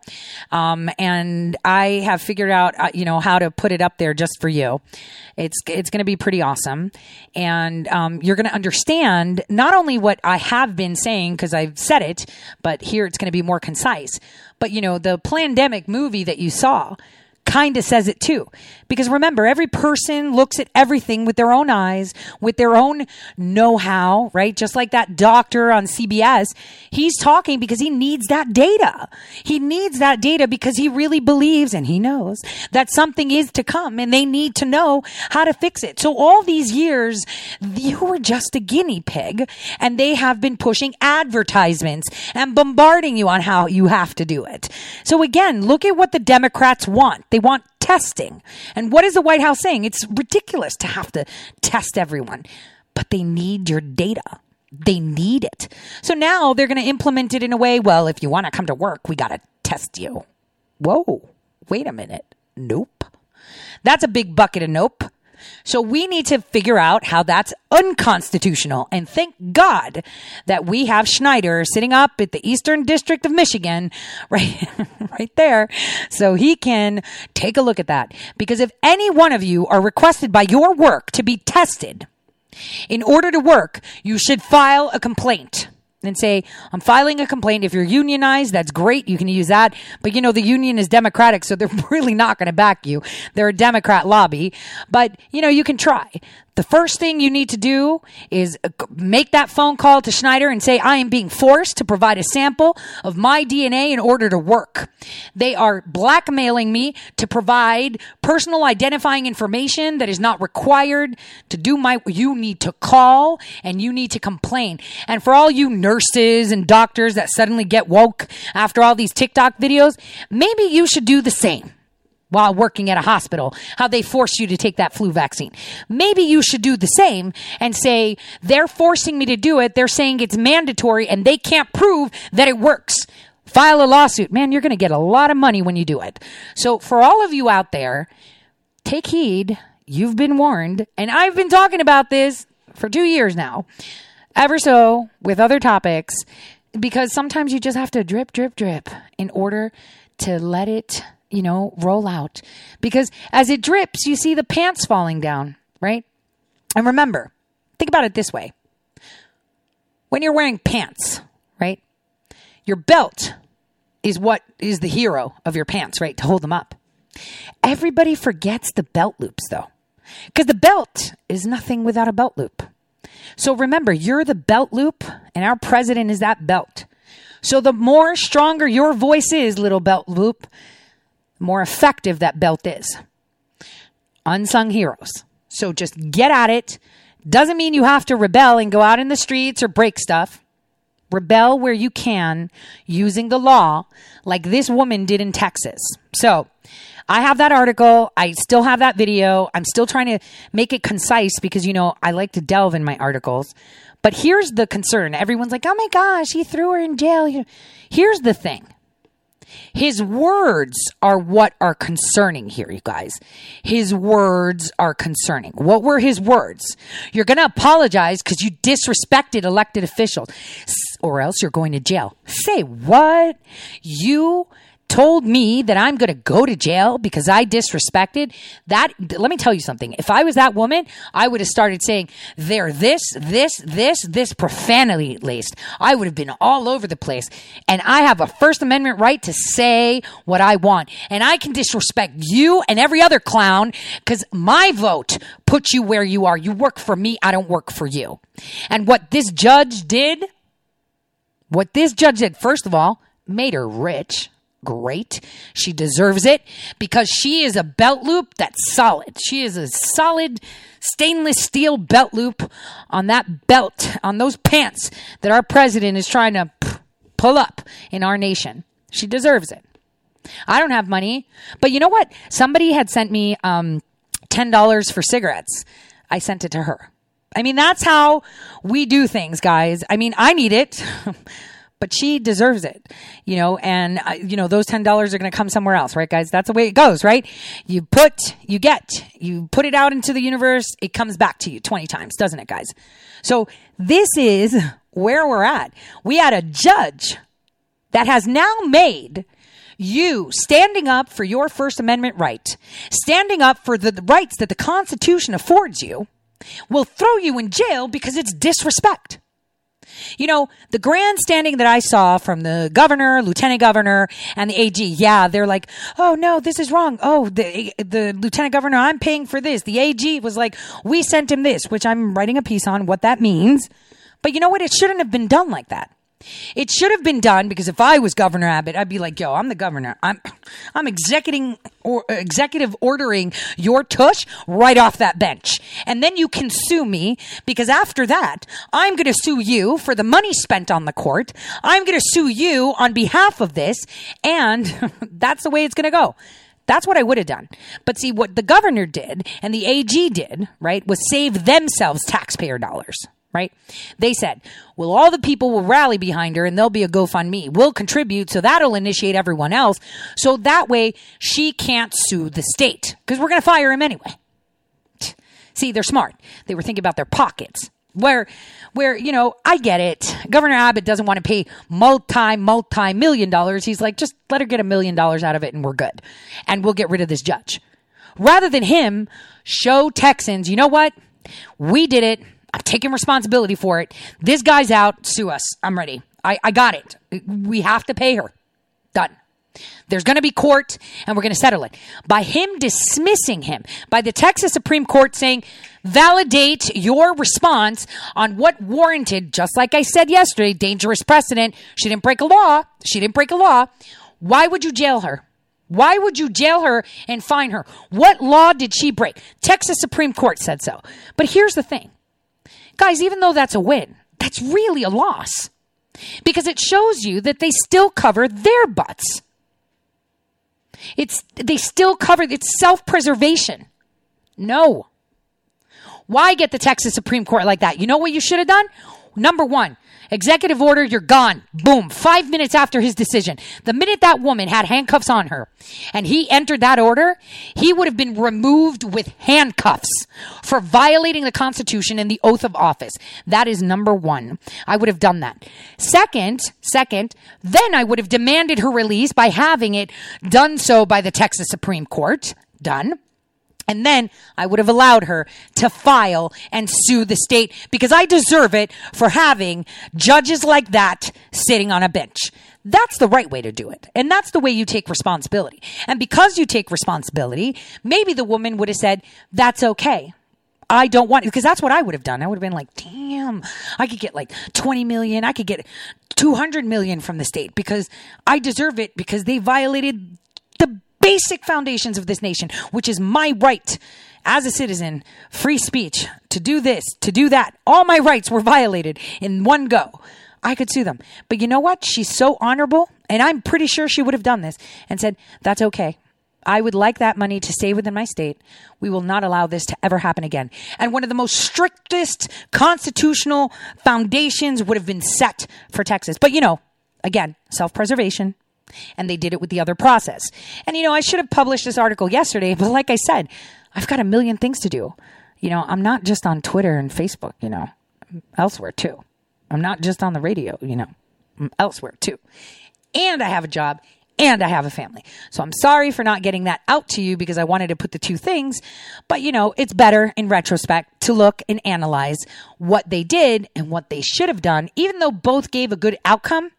Um, and I have figured out, uh, you know, how to put it up there just for you. It's, it's going to be pretty awesome. And, um, you're going to understand not only what I have been saying because I've said it, but here it's going to be more concise. But, you know, the pandemic movie that you saw, kind of says it too. Because remember, every person looks at everything with their own eyes, with their own know how, right? Just like that doctor on CBS. He's talking because he needs that data. He needs that data because he really believes and he knows that something is to come and they need to know how to fix it. So all these years, you were just a guinea pig and they have been pushing advertisements and bombarding you on how you have to do it. So again, look at what the Democrats want. They want testing. And what is the White House saying? It's ridiculous to have to test everyone, but they need your data. They need it. So now they're going to implement it in a way, well, if you want to come to work, we got to test you. Whoa, wait a minute. Nope. That's a big bucket of nope. So we need to figure out how that's unconstitutional. And thank God that we have Schneider sitting up at the Eastern District of Michigan, (laughs) right, right there. So he can take a look at that. Because if any one of you are requested by your work to be tested in order to work, you should file a complaint and say, I'm filing a complaint. If you're unionized, that's great. You can use that. But you know, the union is Democratic, so they're (laughs) really not going to back you. They're a Democrat lobby. But you know, you can try. The first thing you need to do is uh, make that phone call to Schneider and say, I am being forced to provide a sample of my DNA in order to work. They are blackmailing me to provide personal identifying information that is not required to do my, you need to call and you need to complain. And for all you nurses and doctors that suddenly get woke after all these TikTok videos, maybe you should do the same while working at a hospital, how they force you to take that flu vaccine. Maybe you should do the same and say, they're forcing me to do it. They're saying it's mandatory and they can't prove that it works. File a lawsuit. Man, you're going to get a lot of money when you do it. So for all of you out there, take heed. You've been warned. And I've been talking about this for two years now, ever so with other topics, because sometimes you just have to drip, drip, drip in order to let it you know, roll out. Because as it drips, you see the pants falling down, right? And remember, think about it this way when you're wearing pants, right? Your belt is what is the hero of your pants, right? To hold them up. Everybody forgets the belt loops though, because the belt is nothing without a belt loop. So remember, you're the belt loop, and our president is that belt. So the more stronger your voice is, little belt loop, more effective that belt is. Unsung heroes. So just get at it. Doesn't mean you have to rebel and go out in the streets or break stuff. Rebel where you can using the law, like this woman did in Texas. So, I have that article. I still have that video. I'm still trying to make it concise because, you know, I like to delve in my articles. But here's the concern. Everyone's like, oh my gosh, he threw her in jail. Here's the thing his words are what are concerning here, you guys. His words are concerning. What were his words? You're going to apologize because you disrespected elected officials, or else you're going to jail. Say what? You told me that I'm going to go to jail because I disrespected that. Let me tell you something. If I was that woman, I would have started saying they're this, this, this, this profanity laced. I would have been all over the place. And I have a First Amendment right to say what I want. And I can disrespect you and every other clown because my vote puts you where you are. You work for me. I don't work for you. And what this judge did, what this judge did, first of all, made her rich great. She deserves it because she is a belt loop that's solid. She is a solid stainless steel belt loop on that belt, on those pants that our president is trying to pull up in our nation. She deserves it. I don't have money, but you know what? Somebody had sent me um, $10 for cigarettes. I sent it to her. I mean, that's how we do things, guys. I mean, I need it. (laughs) but she deserves it, you know, and, uh, you know, those $10 are going to come somewhere else, right, guys? That's the way it goes, right? You put, you get, you put it out into the universe, it comes back to you 20 times, doesn't it, guys? So this is where we're at. We had a judge that has now made you standing up for your First Amendment right, standing up for the rights that the Constitution affords you, will throw you in jail because it's disrespect. You know, the grandstanding that I saw from the governor, lieutenant governor, and the AG, yeah, they're like, oh no, this is wrong. Oh, the, the lieutenant governor, I'm paying for this. The AG was like, we sent him this, which I'm writing a piece on what that means. But you know what? It shouldn't have been done like that. It should have been done because if I was Governor Abbott, I'd be like, "Yo, I'm the governor. I'm, I'm executing or executive ordering your tush right off that bench, and then you can sue me because after that, I'm going to sue you for the money spent on the court. I'm going to sue you on behalf of this, and (laughs) that's the way it's going to go." That's what I would have done. But see, what the governor did and the AG did, right, was save themselves taxpayer dollars right? They said, well, all the people will rally behind her and there'll be a GoFundMe. We'll contribute. So that'll initiate everyone else. So that way she can't sue the state because we're going to fire him anyway. See, they're smart. They were thinking about their pockets. Where, where, you know, I get it. Governor Abbott doesn't want to pay multi, multi million dollars. He's like, just let her get a million dollars out of it and we're good. And we'll get rid of this judge. Rather than him show Texans, you know what? We did it. I'm taking responsibility for it. This guy's out. Sue us. I'm ready. I, I got it. We have to pay her. Done. There's going to be court and we're going to settle it. By him dismissing him, by the Texas Supreme Court saying, validate your response on what warranted, just like I said yesterday, dangerous precedent. She didn't break a law. She didn't break a law. Why would you jail her? Why would you jail her and fine her? What law did she break? Texas Supreme Court said so. But here's the thing Guys, even though that's a win, that's really a loss because it shows you that they still cover their butts. It's they still cover it's self-preservation. No. Why get the Texas Supreme Court like that? You know what you should have done? Number 1, Executive order, you're gone. Boom. Five minutes after his decision. The minute that woman had handcuffs on her and he entered that order, he would have been removed with handcuffs for violating the Constitution and the oath of office. That is number one. I would have done that. Second, second, then I would have demanded her release by having it done so by the Texas Supreme Court. Done. And then I would have allowed her to file and sue the state because I deserve it for having judges like that sitting on a bench. That's the right way to do it. And that's the way you take responsibility. And because you take responsibility, maybe the woman would have said, that's okay. I don't want it because that's what I would have done. I would have been like, damn, I could get like 20 million. I could get 200 million from the state because I deserve it because they violated basic foundations of this nation, which is my right as a citizen, free speech, to do this, to do that. All my rights were violated in one go. I could sue them. But you know what? She's so honorable, and I'm pretty sure she would have done this and said, That's okay. I would like that money to stay within my state. We will not allow this to ever happen again. And one of the most strictest constitutional foundations would have been set for Texas. But you know, again, self preservation, and they did it with the other process. And you know, I should have published this article yesterday, but like I said, I've got a million things to do. You know, I'm not just on Twitter and Facebook, you know, elsewhere too. I'm not just on the radio, you know, I'm elsewhere too. And I have a job and I have a family. So I'm sorry for not getting that out to you because I wanted to put the two things. But you know, it's better in retrospect to look and analyze what they did and what they should have done. Even though both gave a good outcome,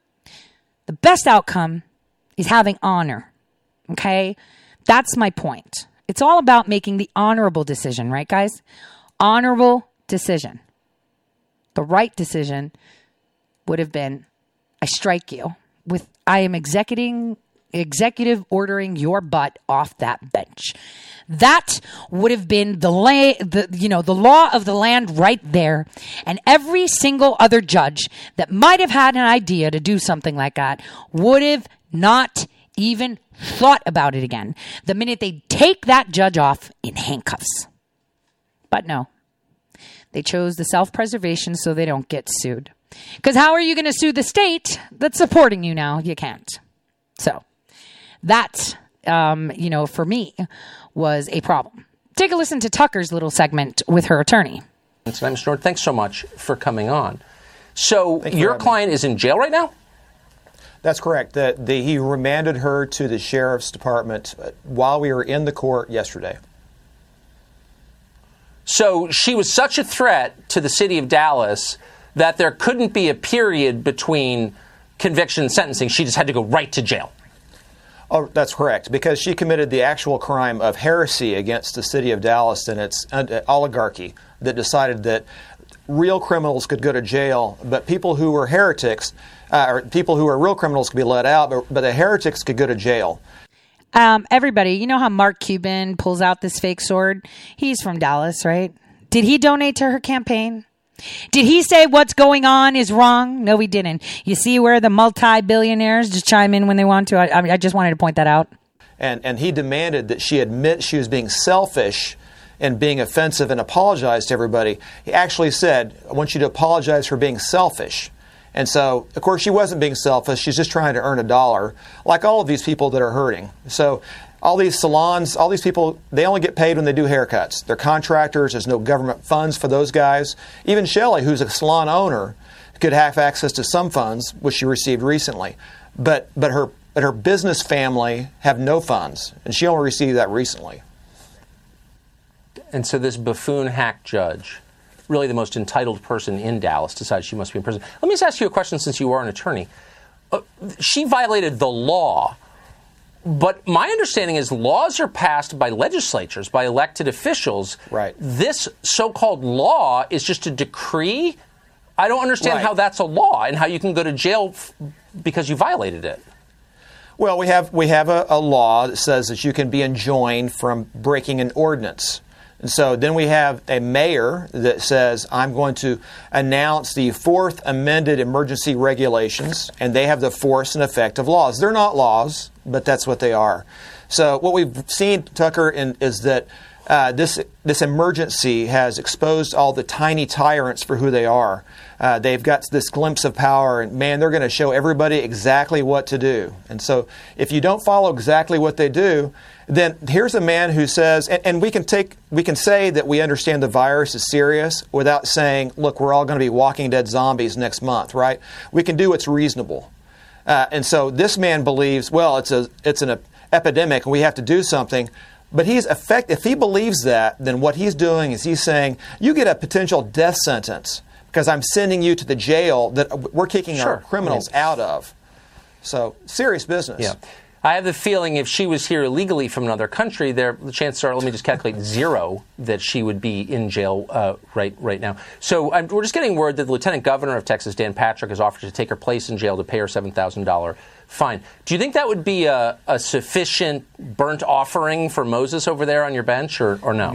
the best outcome is having honor. Okay? That's my point. It's all about making the honorable decision, right, guys? Honorable decision. The right decision would have been I strike you with I am executing executive ordering your butt off that bench. That would have been the la- the you know the law of the land right there, and every single other judge that might have had an idea to do something like that would have not even thought about it again the minute they take that judge off in handcuffs. But no, they chose the self preservation so they don't get sued. Because how are you going to sue the state that's supporting you now? You can't. So that, um, you know, for me was a problem. Take a listen to Tucker's little segment with her attorney. Mr. Norred, thanks so much for coming on. So your client is in jail right now? That's correct. The, the, he remanded her to the sheriff's department uh, while we were in the court yesterday. So she was such a threat to the city of Dallas that there couldn't be a period between conviction and sentencing. She just had to go right to jail. Oh, that's correct. Because she committed the actual crime of heresy against the city of Dallas and its uh, oligarchy that decided that real criminals could go to jail, but people who were heretics, uh, or people who were real criminals could be let out, but, but the heretics could go to jail. Um, everybody, you know how Mark Cuban pulls out this fake sword? He's from Dallas, right? Did he donate to her campaign? Did he say what's going on is wrong? No, he didn't. You see where the multi billionaires just chime in when they want to? I, I just wanted to point that out. And, and he demanded that she admit she was being selfish and being offensive and apologize to everybody. He actually said, I want you to apologize for being selfish. And so, of course, she wasn't being selfish. She's just trying to earn a dollar, like all of these people that are hurting. So, all these salons, all these people, they only get paid when they do haircuts. They're contractors. There's no government funds for those guys. Even Shelley, who's a salon owner, could have access to some funds, which she received recently. But, but, her, but her business family have no funds, and she only received that recently. And so this buffoon hack judge, really the most entitled person in Dallas, decides she must be in prison. Let me just ask you a question since you are an attorney. Uh, she violated the law. But my understanding is laws are passed by legislatures, by elected officials. Right. This so called law is just a decree. I don't understand Right. how that's a law and how you can go to jail f- because you violated it. Well, we have we have a, a law that says that you can be enjoined from breaking an ordinance. And so then we have a mayor that says, I'm going to announce the fourth amended emergency regulations, and they have the force and effect of laws. They're not laws, but that's what they are. So what we've seen, Tucker, in, is that uh, this this emergency has exposed all the tiny tyrants for who they are. Uh, they've got this glimpse of power, and man, they're going to show everybody exactly what to do. And so, if you don't follow exactly what they do, then here's a man who says, and, and we can take, we can say that we understand the virus is serious without saying, look, we're all going to be Walking Dead zombies next month, right? We can do what's reasonable. Uh, and so this man believes, well, it's a it's an epidemic and we have to do something. But he's effect if he believes that, then what he's doing is he's saying you get a potential death sentence because I'm sending you to the jail that we're kicking our Sure. criminals out of. So serious business. Yeah. I have the feeling if she was here illegally from another country, there the chances are, let me just calculate zero, that she would be in jail uh, right right now. So um, we're just getting word that the Lieutenant Governor of Texas, Dan Patrick, has offered to take her place in jail to pay her seven thousand dollar fine. Do you think that would be a, a sufficient burnt offering for Moses over there on your bench, or, or no?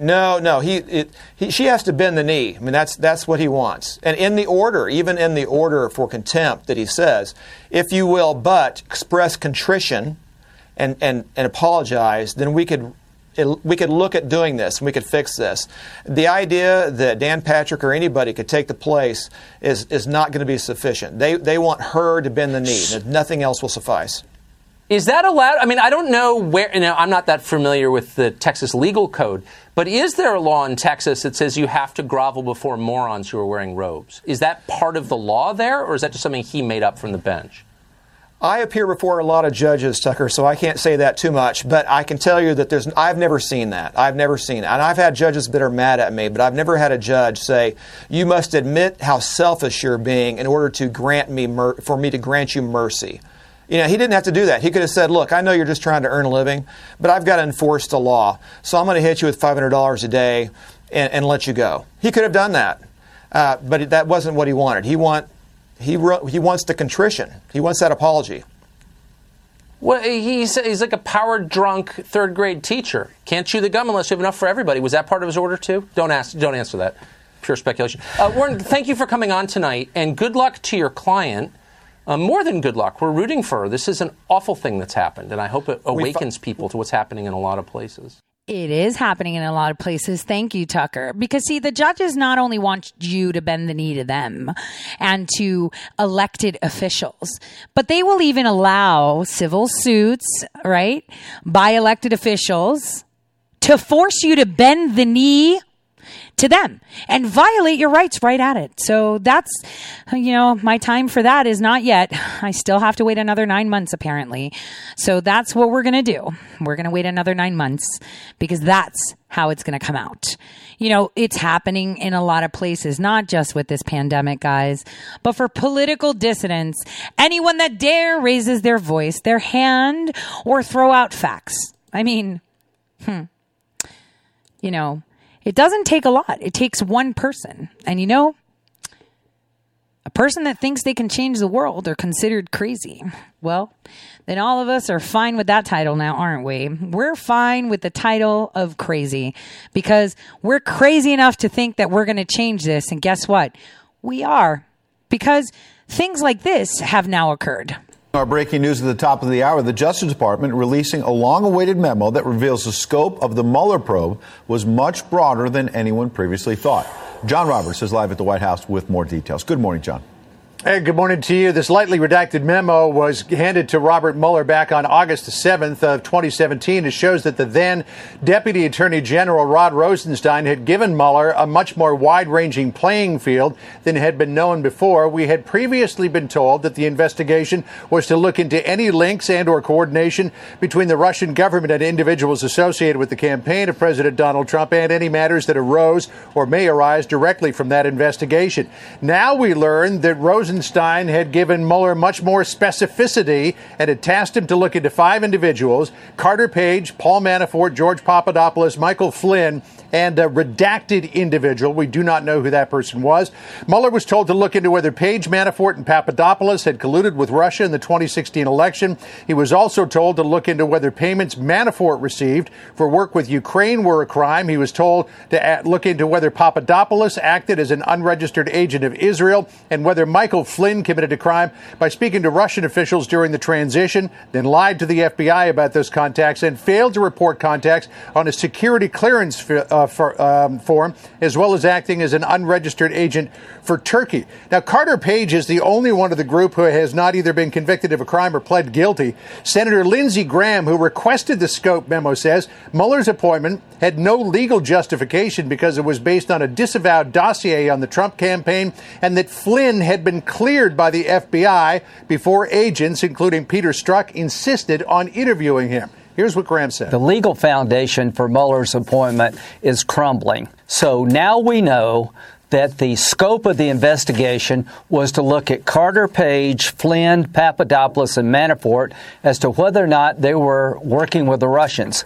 No, no. He, it, he, she has to bend the knee. I mean, that's that's what he wants. And in the order, even in the order for contempt that he says, if you will, but express contrition and and, and apologize, then we could. It, we could look at doing this and we could fix this. The idea that Dan Patrick or anybody could take the place is, is not going to be sufficient. They, they want her to bend the knee. Nothing else will suffice. Is that allowed? I mean, I don't know where, you know, I'm not that familiar with the Texas legal code, but is there a law in Texas that says you have to grovel before morons who are wearing robes? Is that part of the law there, or is that just something he made up from the bench? I appear before a lot of judges, Tucker, so I can't say that too much. But I can tell you that there's I've never seen that. I've never seen it, and I've had judges that are mad at me, but I've never had a judge say, "You must admit how selfish you're being in order to grant me mer- for me to grant you mercy." You know, he didn't have to do that. He could have said, "Look, I know you're just trying to earn a living, but I've got to enforce the law, so I'm going to hit you with $500 a day and, and let you go." He could have done that, uh, but that wasn't what he wanted. He want he he wants the contrition. He wants that apology. Well, he's, he's like a power drunk third grade teacher. Can't chew the gum unless you have enough for everybody. Was that part of his order too? Don't ask. Don't answer that. Pure speculation. Uh, Warren, thank you for coming on tonight, and good luck to your client. Uh, more than good luck. We're rooting for her. This is an awful thing that's happened, and I hope it awakens people to what's happening in a lot of places. It is happening in a lot of places. Thank you, Tucker. Because see, the judges not only want you to bend the knee to them and to elected officials, but they will even allow civil suits, right, by elected officials to force you to bend the knee to them and violate your rights right at it. So that's, you know, my time for that is not yet. I still have to wait another nine months apparently. So that's what we're going to do. We're going to wait another nine months because that's how it's going to come out. You know, it's happening in a lot of places, not just with this pandemic, guys, but for political dissidents, anyone that dare raises their voice, their hand, or throw out facts. I mean, hmm. You know, it doesn't take a lot. It takes one person. And you know, a person that thinks they can change the world are considered crazy. Well, then all of us are fine with that title now, aren't we? We're fine with the title of crazy because we're crazy enough to think that we're going to change this. And guess what? We are because things like this have now occurred. Our breaking news at the top of the hour the Justice Department releasing a long awaited memo that reveals the scope of the Mueller probe was much broader than anyone previously thought. John Roberts is live at the White House with more details. Good morning, John. Hey, good morning to you. This lightly redacted memo was handed to Robert Mueller back on August the 7th of 2017. It shows that the then Deputy Attorney General Rod Rosenstein had given Mueller a much more wide-ranging playing field than had been known before. We had previously been told that the investigation was to look into any links and or coordination between the Russian government and individuals associated with the campaign of President Donald Trump and any matters that arose or may arise directly from that investigation. Now we learn that Rosenstein Rosenstein had given Mueller much more specificity and had tasked him to look into five individuals Carter Page, Paul Manafort, George Papadopoulos, Michael Flynn, and a redacted individual. We do not know who that person was. Mueller was told to look into whether Page, Manafort, and Papadopoulos had colluded with Russia in the 2016 election. He was also told to look into whether payments Manafort received for work with Ukraine were a crime. He was told to look into whether Papadopoulos acted as an unregistered agent of Israel and whether Michael Flynn committed a crime by speaking to Russian officials during the transition, then lied to the FBI about those contacts and failed to report contacts on a security clearance uh, for, um, form, as well as acting as an unregistered agent for Turkey. Now, Carter Page is the only one of the group who has not either been convicted of a crime or pled guilty. Senator Lindsey Graham, who requested the scope memo, says Mueller's appointment had no legal justification because it was based on a disavowed dossier on the Trump campaign and that Flynn had been cleared by the FBI before agents, including Peter Strzok, insisted on interviewing him. Here's what Graham said. The legal foundation for Mueller's appointment is crumbling. So now we know that the scope of the investigation was to look at Carter Page, Flynn, Papadopoulos, and Manafort as to whether or not they were working with the Russians.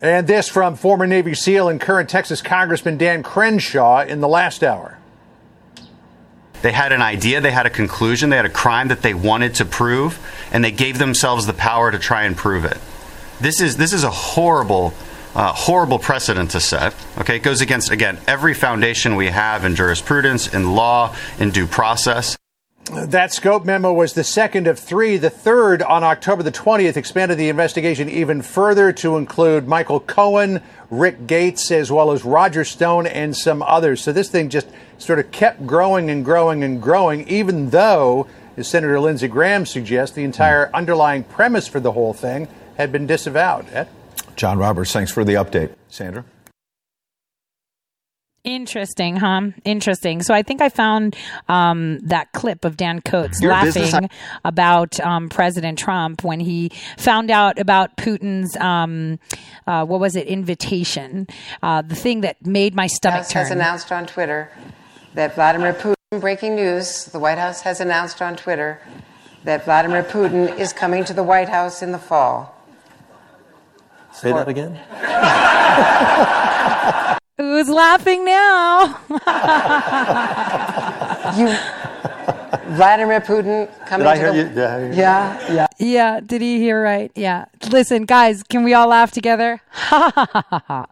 And this from former Navy SEAL and current Texas Congressman Dan Crenshaw in the last hour. They had an idea, they had a conclusion, they had a crime that they wanted to prove, and they gave themselves the power to try and prove it. This is this is a horrible uh, horrible precedent to set. Okay, it goes against again every foundation we have in jurisprudence, in law, in due process. That scope memo was the second of three. The third, on October the 20th, expanded the investigation even further to include Michael Cohen, Rick Gates, as well as Roger Stone and some others. So this thing just sort of kept growing and growing and growing, even though, as Senator Lindsey Graham suggests, the entire underlying premise for the whole thing had been disavowed. Ed? John Roberts, thanks for the update. Sandra? Interesting, huh? Interesting. So I think I found um, that clip of Dan Coats Your laughing business- about um, President Trump when he found out about Putin's um, uh, what was it invitation, uh, the thing that made my stomach House turn. has announced on Twitter that Vladimir Putin. Breaking news: The White House has announced on Twitter that Vladimir Putin is coming to the White House in the fall. Say that again. (laughs) Who's laughing now? (laughs) you, Vladimir Putin coming Did I to hear the, you? Did I hear you? Yeah, yeah. Yeah, did he hear right? Yeah. Listen, guys, can we all laugh together? (laughs)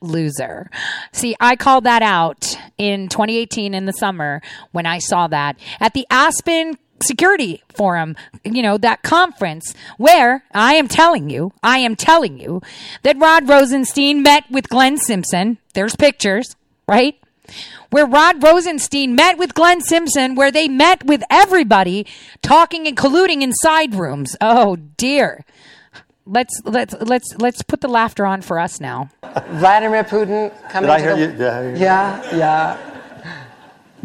Loser. See, I called that out in 2018 in the summer when I saw that at the Aspen security forum, you know, that conference where I am telling you, I am telling you that Rod Rosenstein met with Glenn Simpson. There's pictures, right? Where Rod Rosenstein met with Glenn Simpson, where they met with everybody talking and colluding in side rooms. Oh dear. let's let's let's let's put the laughter on for us now. Vladimir Putin coming Did I to hear the you? Did I hear you? Yeah, yeah.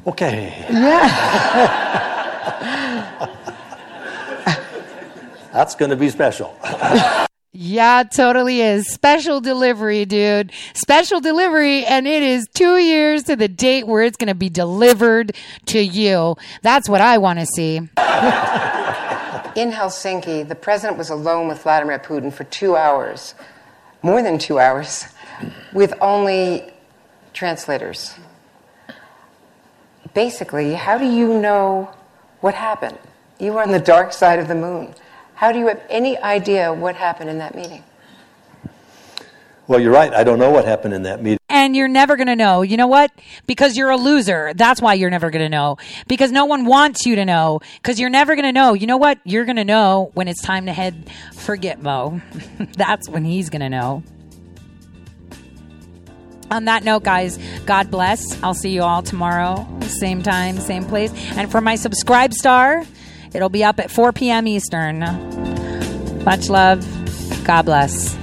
Okay. Yeah. (laughs) (laughs) That's going to be special. (laughs) Yeah, it totally is. Special delivery, dude. Special delivery, and it is two years to the date where it's going to be delivered to you. That's what I want to see. (laughs) In Helsinki, the president was alone with Vladimir Putin for two hours, more than two hours, with only translators. Basically, how do you know what happened? You were on the dark side of the moon. How do you have any idea what happened in that meeting? Well, you're right. I don't know what happened in that meeting. And you're never going to know. You know what? Because you're a loser. That's why you're never going to know. Because no one wants you to know. Because you're never going to know. You know what? You're going to know when it's time to head for Gitmo. (laughs) That's when he's going to know. On that note, guys, God bless. I'll see you all tomorrow, same time, same place. And for my SubscribeStar, it'll be up at 4 p.m. Eastern. Much love. God bless.